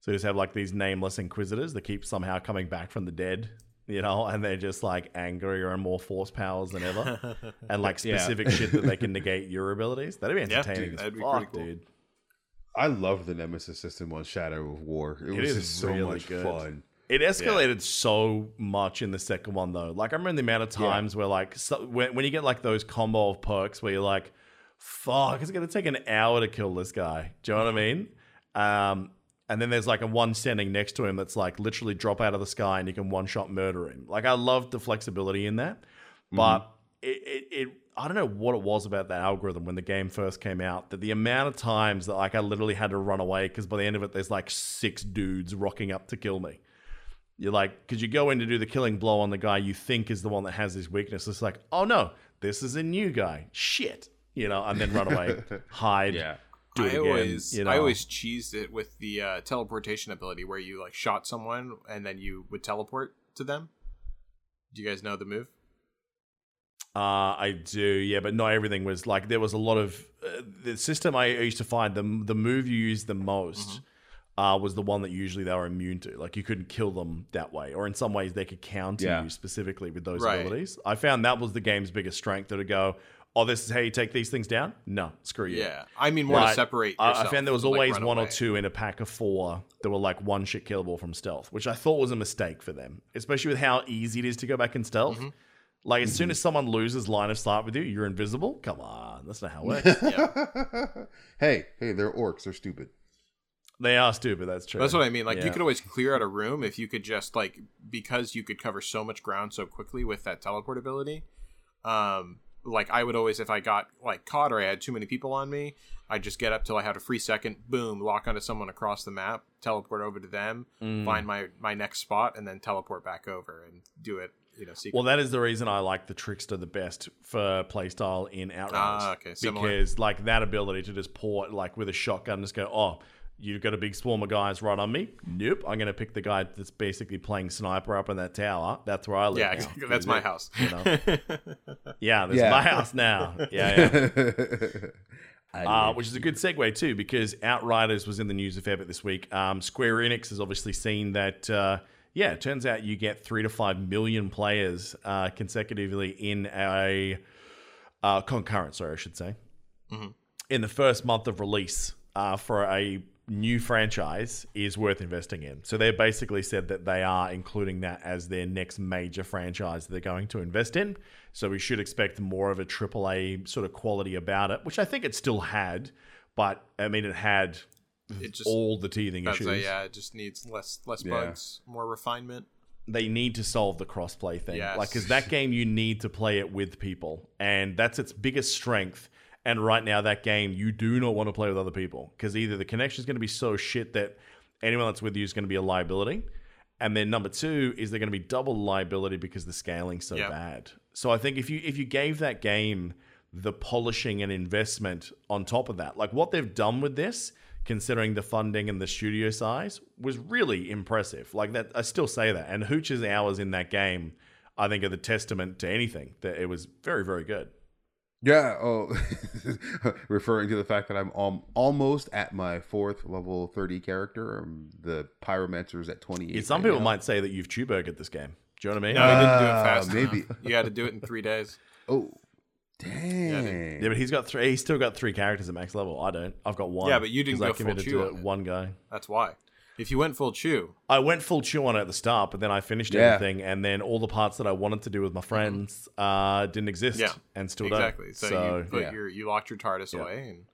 So you just have like these nameless inquisitors that keep somehow coming back from the dead, you know, and they're just like angrier and more force powers than ever, and like Yeah. specific shit that they can negate your abilities. That'd be Yeah, entertaining dude, as that'd fuck, pretty cool. dude. I love the Nemesis system on Shadow of War. It, was is just so really much good. fun. It escalated so much in the second one though. Like I remember the amount of Yeah. times where like so, when, when you get like those combo of perks where you're like, "Fuck, it's gonna take an hour to kill this guy." Do you know what I mean? Um, and then there's like a one standing next to him that's like literally drop out of the sky and you can one shot murder him. Like I loved the flexibility in that, mm-hmm. but it, it, it I don't know what it was about that algorithm when the game first came out that the amount of times that like I literally had to run away because by the end of it there's like six dudes rocking up to kill me. You're like, because you go in to do the killing blow on the guy you think is the one that has this weakness. It's like, oh no, this is a new guy. Shit, you know, and then run away, hide, Yeah. Do it I again. always, you know, I always cheesed it with the uh, teleportation ability where you like shot someone and then you would teleport to them. Do you guys know the move? Uh, I do, yeah, but not everything was like there was a lot of uh, the system I used to find the the move you used the most uh, was the one that usually they were immune to. Like you couldn't kill them that way, or in some ways they could counter Yeah. you specifically with those Right. abilities. I found that was the game's biggest strength. To go, oh, this is how you take these things down. No, screw you. Yeah, I mean more to Right. separate. I- I found there was to, like, always run one or two in a pack of four that were like one shit killable from stealth, which I thought was a mistake for them, especially with how easy it is to go back in stealth. Mm-hmm. Like as soon as someone loses line of sight with you, you're invisible. Come on, that's not how it works. hey, hey, they're orcs. They're stupid. they are stupid. That's true. That's what I mean. Like you could always clear out a room if you could just like because you could cover so much ground so quickly with that teleport ability. Um, like I would always if I got like caught or I had too many people on me, I'd just get up till I had a free second, boom, lock onto someone across the map, teleport over to them, Mm. find my my next spot, and then teleport back over and do it. You know, secret. Well, that is the reason I like the Trickster the best for playstyle in Outriders. Ah, okay, similar. Because like that ability to just port like with a shotgun, just go, oh, you've got a big swarm of guys right on me. Nope, I'm going to pick the guy that's basically playing sniper up in that tower. That's where I live. yeah, now. exactly. that's my house. You know? Yeah, this Yeah. is my house now. Yeah, yeah. Uh, which is a good segue too, because Outriders was in the news a fair bit this week. Um, Square Enix has obviously seen that. Uh, yeah, it turns out you get three to five million players uh, consecutively in a uh, concurrent. Sorry, I should say, in the first month of release uh, for a new franchise is worth investing in. So they basically said that they are including that as their next major franchise they're going to invest in. So we should expect more of a AAA sort of quality about it, which I think it still had, but I mean it had It just all the teething issues. a, yeah, it just needs less less Yeah. bugs, more refinement. they need to solve the crossplay thing. Yes. Like, because that game you need to play it with people, and that's its biggest strength. And right now, that game you do not want to play with other people because either the connection is going to be so shit that anyone that's with you is going to be a liability, and then number two is they're going to be double liability because the scaling's so Yeah. bad. So I think if you if you gave that game the polishing and investment on top of that, like what they've done with this, considering the funding and the studio size, was really impressive. Like that, I still say that. And Hooch's hours in that game, I think, are the testament to anything. That it was very, very good. Yeah. Oh, referring to the fact that I'm al- almost at my fourth level 30 character. Um, the Pyromancer's at 28. Some right people now. might say that you've Chewburgered this game. Do you know what I mean? No, he didn't do it Ah, fast. maybe. enough. you had to do it in three days. Oh, dang. Yeah, but he's got three. He's still got three characters at max level. I don't. I've got one. Yeah, but you didn't 'cause I go full committed chew to on it. one guy. That's why. If you went full chew, I went full chew on it at the start, but then I finished Yeah. everything, and then all the parts that I wanted to do with my friends uh, didn't exist, Yeah, and still exactly. don't. So, So, you put yeah. your you locked your TARDIS Yeah. away, and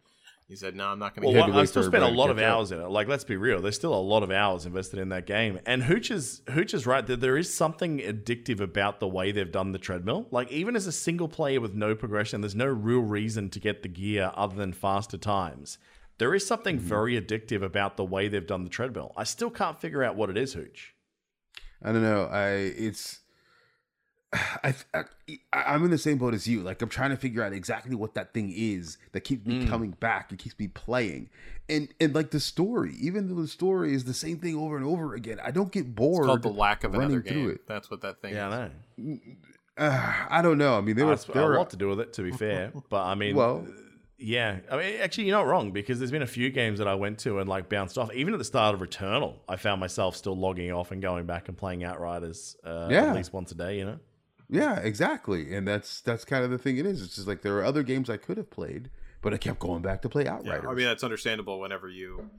you said, "No, I'm not going well, to." to what, I've still for spent a everybody to lot of catch up. hours in it. Like, let's be real, there's still a lot of hours invested in that game. And Hooch is Hooch is right that there is something addictive about the way they've done the treadmill. Like, even as a single player with no progression, there's no real reason to get the gear other than faster times. There is something Mm-hmm. very addictive about the way they've done the treadmill. I still can't figure out what it is, Hooch. I don't know. I it's I, I I'm in the same boat as you. Like I'm trying to figure out exactly what that thing is that keeps me Mm. coming back. It keeps me playing, and and like the story, even though the story is the same thing over and over again, I don't get bored. It's called the lack of running another through game. it. That's what that thing Yeah, is. I know. Uh, I don't know. I mean, there was it's there a were lot to do with it, to be fair. But I mean, Well- yeah. I mean, actually, you're not wrong because there's been a few games that I went to and like bounced off. Even at the start of Returnal, I found myself still logging off and going back and playing Outriders uh, Yeah. at least once a day. You know. Yeah, exactly. And that's that's kind of the thing it is. It's just like there are other games I could have played, but I kept going back to play Outriders. Yeah, Outriders. I mean that's understandable whenever you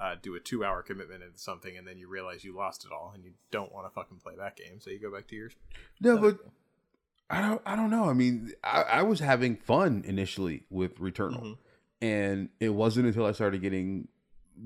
uh, do a two-hour commitment into something and then you realize you lost it all and you don't want to fucking play that game, so you go back to yours. no, but I don't I don't know. I mean, I, I was having fun initially with Returnal. Mm-hmm. And it wasn't until I started getting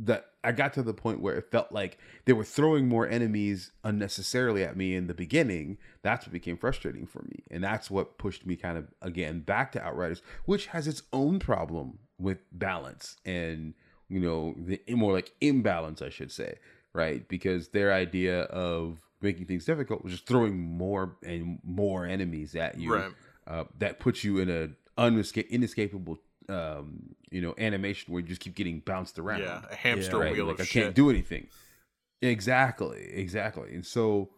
that I got to the point where it felt like they were throwing more enemies unnecessarily at me in the beginning. That's what became frustrating for me. And that's what pushed me kind of again back to Outriders, which has its own problem with balance and you know, the more like imbalance, I should say, right? Because their idea of making things difficult was just throwing more and more enemies at you Right. uh, that puts you in a unesca- inescapable um, you know animation where you just keep getting bounced around. Yeah, a hamster right? wheel Like of I shit. can't do anything. Exactly, exactly, and so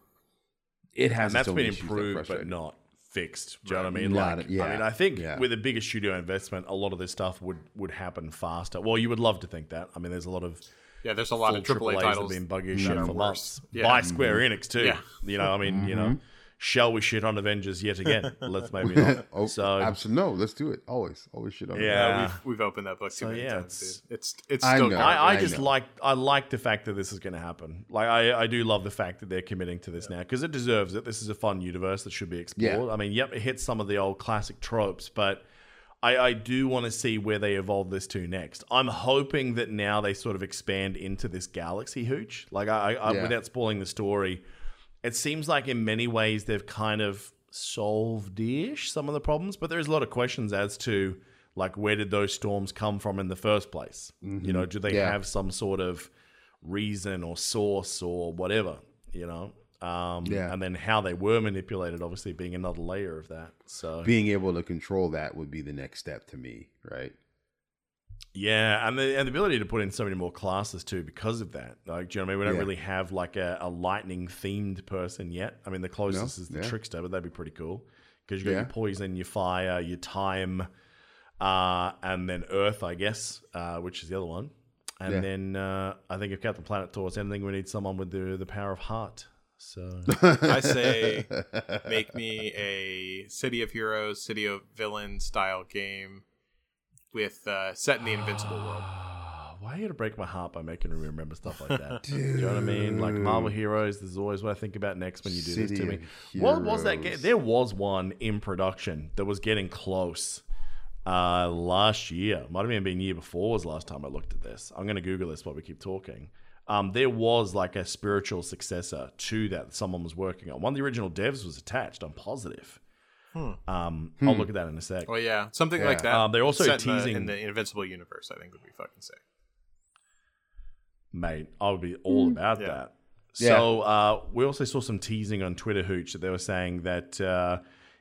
it has. and that's its own been issues that improved but not fixed. Do you know what I mean? Not- like, yeah, I mean, I think yeah. with a bigger studio investment, a lot of this stuff would would happen faster. Well, you would love to think that. I mean, there's a lot of Yeah, there's a lot of AAA that titles. have been buggy shit for worse. months Yeah. by Square Enix too. Yeah. You know, I mean, you Mm-hmm. know, shall we shit on Avengers yet again? Let's maybe not. Oh, so absolutely no. Let's do it. Always, always shit on. it. Yeah. we've, we've opened that book too So, many yeah, times. it's- dude. It's it's I still know. going. I, I I just know. like I like the fact that this is going to happen. Like I, I do love the fact that they're committing to this now because it deserves it. This is a fun universe that should be explored. Yeah. I mean, yep, it hits some of the old classic tropes, but I, I do want to see where they evolve this to next. I'm hoping that now they sort of expand into this galaxy hooch. Like I, I Yeah. without spoiling the story, it seems like in many ways they've kind of solved-ish some of the problems, but there's a lot of questions as to like where did those storms come from in the first place? You know, do they Mm-hmm. Yeah. have some sort of reason or source or whatever? You know, um, Yeah. and then how they were manipulated, obviously being another layer of that. So Being able to control that would be the next step to me, right? Yeah, and the and the ability to put in so many more classes too because of that. Like, do you know what I mean? We don't Yeah. really have like a, a lightning themed person yet. I mean, the closest No, is the yeah. trickster, but that'd be pretty cool because you got Yeah. your poison, your fire, your time, uh, and then earth, I guess, uh, which is the other one. And then uh, I think if Captain Planet taught us anything, we need someone with the the power of heart. So I say make me a City of Heroes, City of Villains style game with uh, set in the Invincible world. Why are you gonna break my heart by making me remember stuff like that? Do you know what I mean? Like Marvel Heroes, this is always what I think about next when you do this to me. What was that game? There was one in production that was getting close uh, last year. Might have even been year before was last time I looked at this. I'm gonna Google this while we keep talking. Um, there was like a spiritual successor to that, that someone was working on. One of the original devs was attached. I'm positive. Um, I'll look at that in a sec. Well, yeah, something Yeah. like that. Um, they're also set in the- teasing- in the Invincible universe. I think would be fucking sick. mate, I would be all about Yeah. that. Yeah. So uh, we also saw some teasing on Twitter Hooch that they were saying that uh,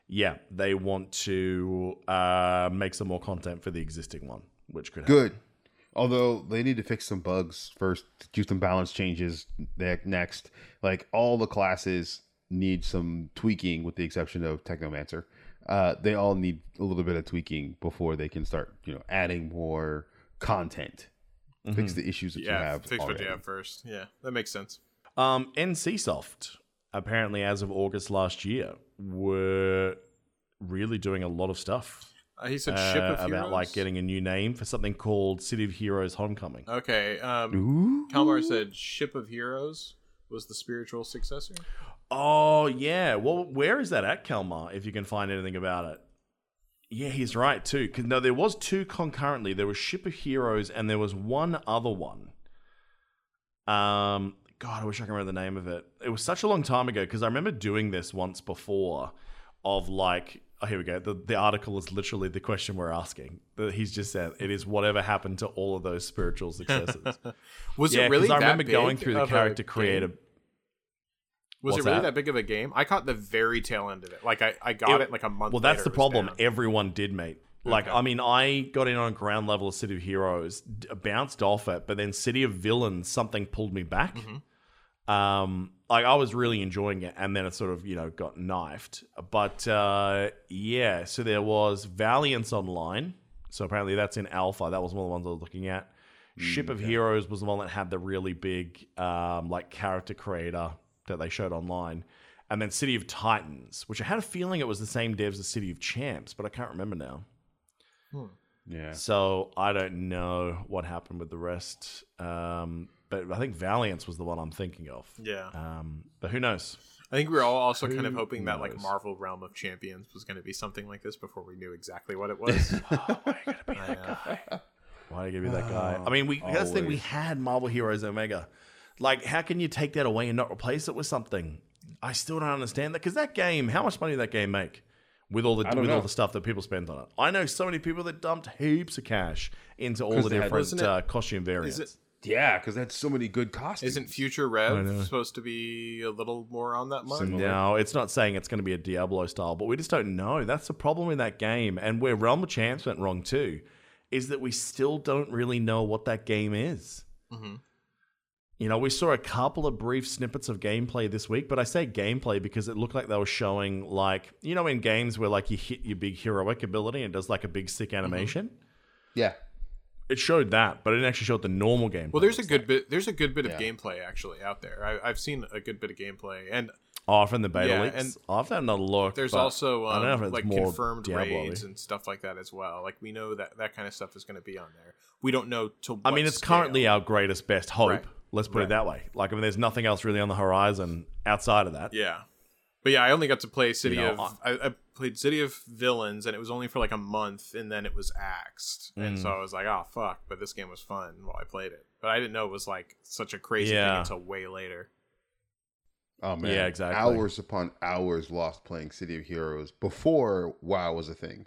yeah, they want to uh, make some more content for the existing one, which could happen. Good. Although they need to fix some bugs first, do some balance changes next. Like all the classes need some tweaking, with the exception of Technomancer. Uh, they all need a little bit of tweaking before they can start, you know, adding more content. Fix the issues that you Yeah, have. fix what already. you have first. Yeah, that makes sense. Um, NCSoft apparently, as of August last year, were really doing a lot of stuff Uh, he said uh, ship of heroes about heroes. like getting a new name for something called City of Heroes Homecoming. Okay. Um. Kalmar said ship of heroes was the spiritual successor. Oh yeah. Well, where is that at, Kelmar? If you can find anything about it. Yeah, he's right too. Because no, there was two concurrently. There was Ship of Heroes, and there was one other one. Um, God, I wish I can remember the name of it. It was such a long time ago because I remember doing this once before. Of like, oh, here we go. The the article is literally the question we're asking. The- He's just said it is whatever happened to all of those spiritual successes. Was yeah, it really? I that remember big going through the of a character game? creator. Was What's it really that? that? big of a game? I caught the very tail end of it. Like I, I got it, It- like a month. Well, that's the problem. down. Everyone did, mate. Like, Okay. I mean, I got in on ground level of City of Heroes, d- bounced off it, but then City of Villains, something pulled me back. Mm-hmm. Um, like I was really enjoying it, and then it sort of, you know, got knifed. But uh, yeah, so there was Valiance Online. So apparently that's in alpha. That was one of the ones I was looking at. Ship of Heroes was the one that had the really big, um, like character creator that they showed online. And then City of Titans, which I had a feeling it was the same devs as City of Champs, but I can't remember now. Yeah. So I don't know what happened with the rest. Um, but I think Valiance was the one I'm thinking of. Yeah, Um, but who knows? I think we were all also kind of Who hoping that like? Marvel Realm of Champions was going to be something like this before we knew exactly what it was. I know. Why give you that guy? I mean, we that's the thing. We had Marvel Heroes Omega. Like, how can you take that away and not replace it with something? I still don't understand that because that game. How much money did that game make with all the don't with all the stuff that people spend on it? I know so many people that dumped heaps of cash into all the they had- different it- uh, costume variants. Is it Yeah, because that's so many good costumes. isn't Future Rev supposed to be a little more on that line? Similar. No, it's not saying it's going to be a Diablo style, but we just don't know. That's the problem in that game, and where Realm of Champs went wrong too, is that we still don't really know what that game is. Mhm. You know, we saw a couple of brief snippets of gameplay this week, but I say gameplay because it looked like they were showing like you know in games where like you hit your big heroic ability and it does like a big sick animation. Yeah. It showed that, but it didn't actually show what the normal game. Well, there's a good bit. There's a good bit of Yeah. gameplay actually out there. I, I've seen a good bit of gameplay, and from the beta Yeah, leaks. and I've had another look. there's but also I don't know um, if it's like more confirmed Diablo-y. raids and stuff like that as well. Like we know that that kind of stuff is going to be on there. We don't know to. I mean, it's scale. currently our greatest best hope. Right. Let's put Right. it that way. Like, I mean, there's nothing else really on the horizon outside of that. Yeah. But yeah, I only got to play City know, of I, I played City of Villains and it was only for like a month and then it was axed. And Mm. so I was like, oh fuck, but this game was fun while I played it. But I didn't know it was like such a crazy Yeah. thing until way later. Oh man, Yeah, exactly. Hours upon hours lost playing City of Heroes before WoW was a thing.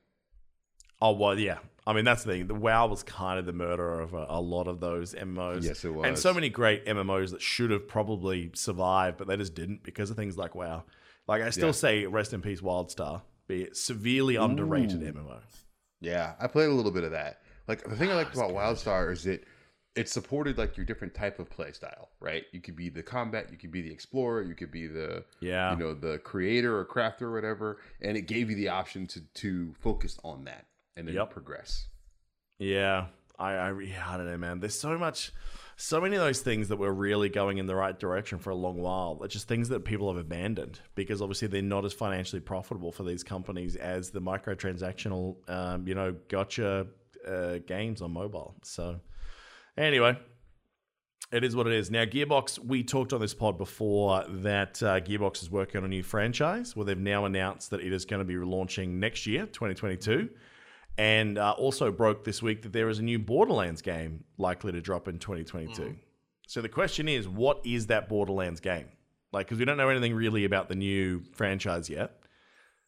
Oh well, yeah. I mean, that's the thing. The WoW was kind of the murderer of a, a lot of those MMOs. Yes, it was. And so many great MMOs that should have probably survived, but they just didn't because of things like WoW. Like I still Yeah. say, rest in peace, WildStar. Be it severely underrated MMO. Yeah, I played a little bit of that. Like the thing I Ah, liked about WildStar is it it supported like your different type of play style, right? You could be the combat, you could be the explorer, you could be the Yeah. you know the creator or crafter or whatever, and it gave you the option to to focus on that and then Yep. progress. Yeah, I, I, yeah, I don't know, man. There's so much, so many of those things that were really going in the right direction for a long while. They're just things that people have abandoned because obviously they're not as financially profitable for these companies as the microtransactional, um, you know, gotcha uh, games on mobile. So, anyway. It is what it is. Now, Gearbox, we talked on this pod before that uh, Gearbox is working on a new franchise. Well, they've now announced that it is going to be launching next year, 2022 and uh, also broke this week that there is a new Borderlands game likely to drop in 2022. So the question is, what is that Borderlands game? Like, because we don't know anything really about the new franchise yet.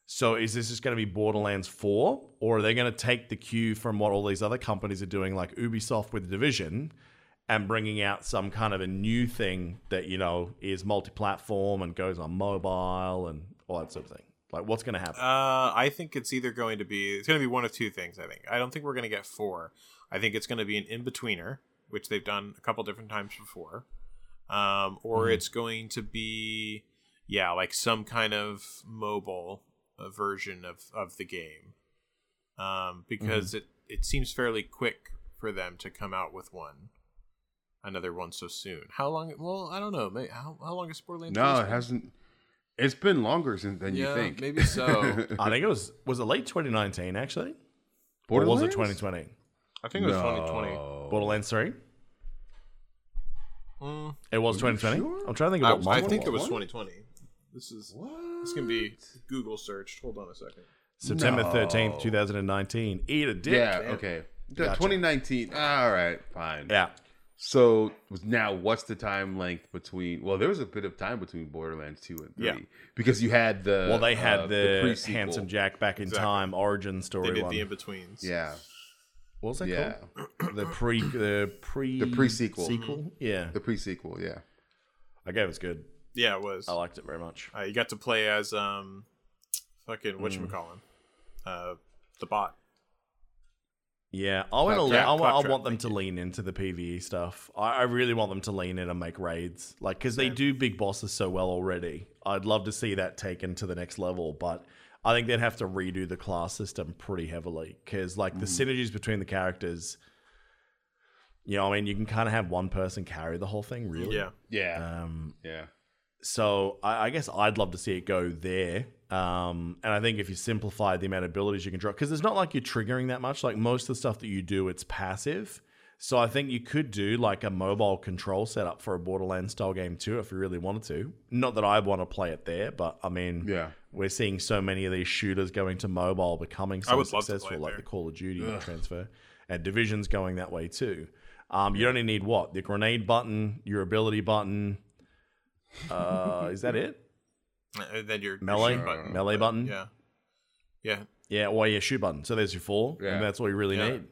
So is this just going to be Borderlands 4, or are they going to take the cue from what all these other companies are doing, like Ubisoft with Division, and bringing out some kind of a new thing that you know is multi-platform and goes on mobile and all that sort of thing? Like, what's going to happen? Uh, I think it's either going to be it's going to be one of two things. I think I don't think we're going to get four. I think it's going to be an in betweener, which they've done a couple different times before, um, or it's going to be yeah, like some kind of mobile uh, version of of the game, um, because it it seems fairly quick for them to come out with one. Another one so soon. How long? Well, I don't know. May- How, how long is Borderlands? No, it hasn't. It's been longer since than Yeah, you think. maybe so. I think it was was it late 2019 actually, or was it 2020? I think it was No. 2020. Borderlands 3. Mm, It was 2020. sure? I'm trying to think I, of I think it was 2020. This is this can be Google searched. Hold on a second. September No. 13th, 2019. Eat a dick. Yeah. Damn. Okay. The Gotcha. 2019. All right. Fine. Yeah. So now, what's the time length between? Well, there was a bit of time between Borderlands two and three Yeah. because you had the Well, they had uh, the, pre-sequel. handsome Jack back in Exactly. time origin story. They story did one. the in betweens. Yeah, what was that yeah, called? The pre the pre The pre-sequel. sequel. Yeah. the pre-sequel. Yeah, Okay, it was good. yeah, it was. I liked it very much. Uh, you got to play as um, fucking what Mm. you call him, uh, the bot. Yeah, I want to. Claptrap, I, want- I want them to lean into the PVE stuff. I, I really want them to lean in and make raids, like because they Same. do big bosses so well already. I'd love to see that taken to the next level, but I think they'd have to redo the class system pretty heavily because, like, the synergies between the characters. You know, I mean, you can kind of have one person carry the whole thing, really. Yeah, yeah, Um, yeah. so I, I guess I'd love to see it go there. Um, and I think if you simplify the amount of abilities you can drop, because it's not like you're triggering that much. Like most of the stuff that you do, it's passive. So I think you could do like a mobile control setup for a Borderlands style game too, if you really wanted to. Not that I want to play it there, but I mean, Yeah. we're seeing so many of these shooters going to mobile becoming so would love to play successful, like there. the Call of Duty transfer, and Division's going that way too. Um, you only need what the grenade button, your ability button. Uh, is that it? And then your your Melee, shoot button. melee button. Yeah, yeah. Yeah, or your shoot button. So there's your four, Yeah. and that's all you really Yeah. need.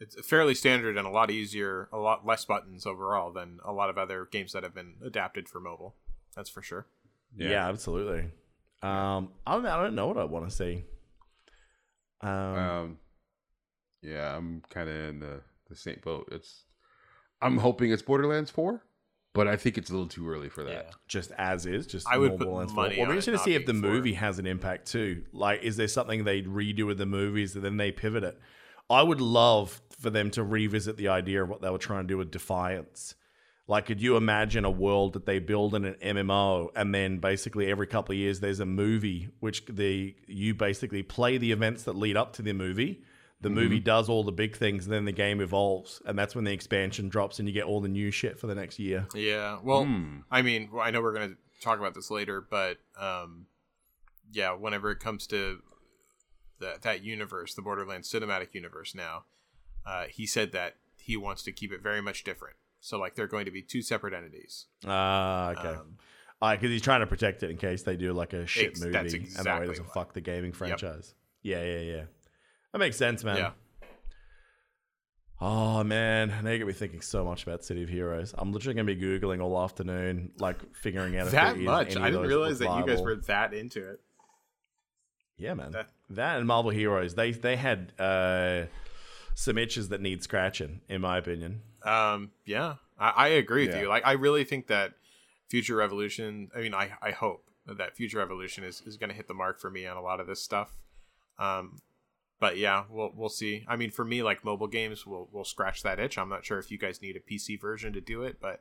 It's fairly standard and a lot easier, a lot less buttons overall than a lot of other games that have been adapted for mobile. That's for sure. Yeah, absolutely. Um, I don't, I don't know what I want to see. Um, Um, yeah, I'm kind of in the the same boat. It's I'm hoping it's Borderlands four, but I think it's a little too early for that. just as is, just I would put normal and full. money Well, we're it interested to not see if the being four. movie has an impact too. Like, is there something they redo with the movies and then they pivot it? I would love for them to revisit the idea of what they were trying to do with Defiance. Like, could you imagine a world that they build in an MMO and then basically every couple of years there's a movie which the you basically play the events that lead up to the movie. The movie does all the big things, and then the game evolves, and that's when the expansion drops, and you get all the new shit for the next year. Yeah. Well, Hmm. I mean, I know we're going to talk about this later, but um, yeah, whenever it comes to that that universe, the Borderlands cinematic universe, now, uh, he said that he wants to keep it very much different. So, like, they're going to be two separate entities. Ah, okay. Um, because he's trying to protect it in case they do like a shit Ex- movie, that's and that way doesn't why. fuck the gaming franchise. Yeah, yeah, yeah. That makes sense, man. Yeah. Oh man, now you get me thinking so much about City of Heroes. I'm literally gonna be googling all afternoon, like figuring out if that much. I didn't realize that you guys were that into it. Yeah, man. That, That- and Marvel Heroes, they they had uh, some itches that need scratching, in my opinion. Um, yeah, I, I agree with Yeah. you. Like, I really think that Future Revolution. I mean, I I hope that Future Revolution is is going to hit the mark for me on a lot of this stuff. Um, but yeah, we'll we'll see. I mean, for me, like mobile games, will will scratch that itch. I'm not sure if you guys need a PC version to do it, but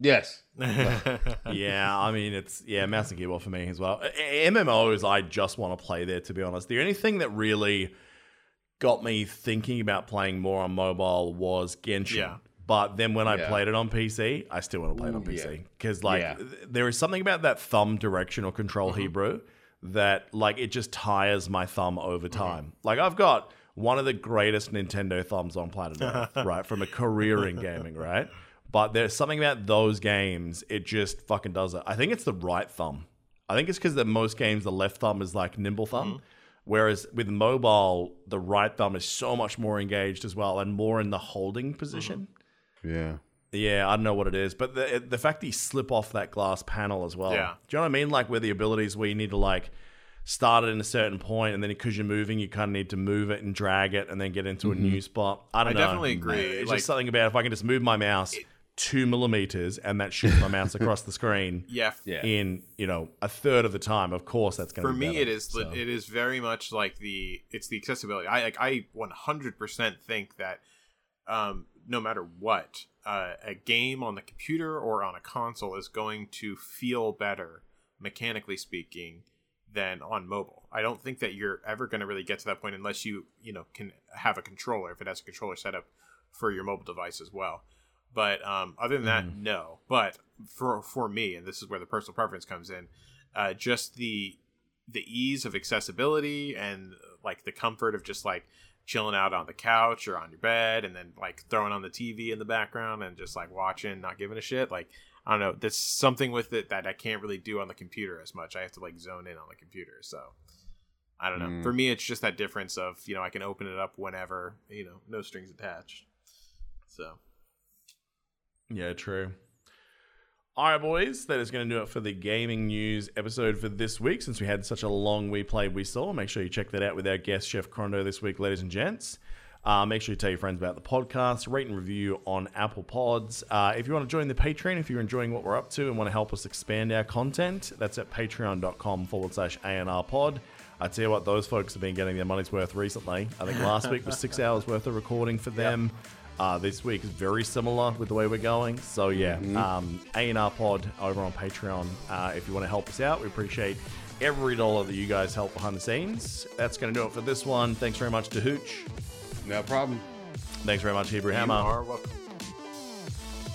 Yes. yeah, I mean it's yeah, mouse and keyboard for me as well. MMOs, I just want to play there. To be honest, the only thing that really got me thinking about playing more on mobile was Genshin. Yeah. But then when I Yeah. played it on PC, I still want to play it on PC because like Yeah. th- there is something about that thumb directional control mm-hmm. Hebrew that like it just tires my thumb over mm-hmm. time. Like I've got one of the greatest Nintendo thumbs on planet Earth, right, from a career in gaming, right? But there's something about those games, it just fucking does it. I think it's the right thumb. I think it's because that most games the left thumb is like nimble thumb, mm-hmm. whereas with mobile the right thumb is so much more engaged as well and more in the holding position. Mm-hmm. Yeah. Yeah, I don't know what it is, but the the fact that you slip off that glass panel as well. Yeah. Do you know what I mean? Like where the abilities where you need to like start it in a certain point, and then because you're moving, you kind of need to move it and drag it, and then get into a new spot. I don't know. I know. definitely agree. It's Like- just something about if I can just move my mouse two millimeters and that shoots my mouse across the screen. yeah, Yeah. In you know a third of the time, of course that's going to for be me better. it is So- it is very much like the it's the accessibility i like i 100% think that um no matter what uh, a game on the computer or on a console is going to feel better mechanically speaking than on mobile. I don't think that you're ever going to really get to that point unless you you know can have a controller if it has a controller set up for your mobile device as well. But um, other than that no. But for for me and this is where the personal preference comes in uh, just the the ease of accessibility and like the comfort of just like chilling out on the couch or on your bed and then like throwing on the TV in the background and just like watching, not giving a shit. Like I don't know, there's something with it that I can't really do on the computer as much. I have to like zone in on the computer. So I don't know. Mm. For me, it's just that difference of you know I can open it up whenever you know no strings attached. So Yeah, true. All right, boys, that is going to do it for the gaming news episode for this week. Since we had such a long We Played, We Saw, make sure you check that out with our guest, Chef Crondo, this week, ladies and gents. Uh, make sure you tell your friends about the podcast, rate and review on Apple Pods. Uh, if you want to join the Patreon, if you're enjoying what we're up to and want to help us expand our content, that's at patreon.com forward slash ANR pod. I tell you what, those folks have been getting their money's worth recently. I think last week was six hours worth of recording for them. Uh, this week is very similar with the way we're going. So yeah, um, A&R Pod over on Patreon. Uh, if you want to help us out, we appreciate every dollar that you guys help behind the scenes. That's going to do it for this one. Thanks very much to Hooch. No problem. Thanks very much, Hebrew Hammer. you are welcome.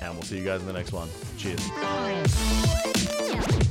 And we'll see you guys in the next one. Cheers. Bye.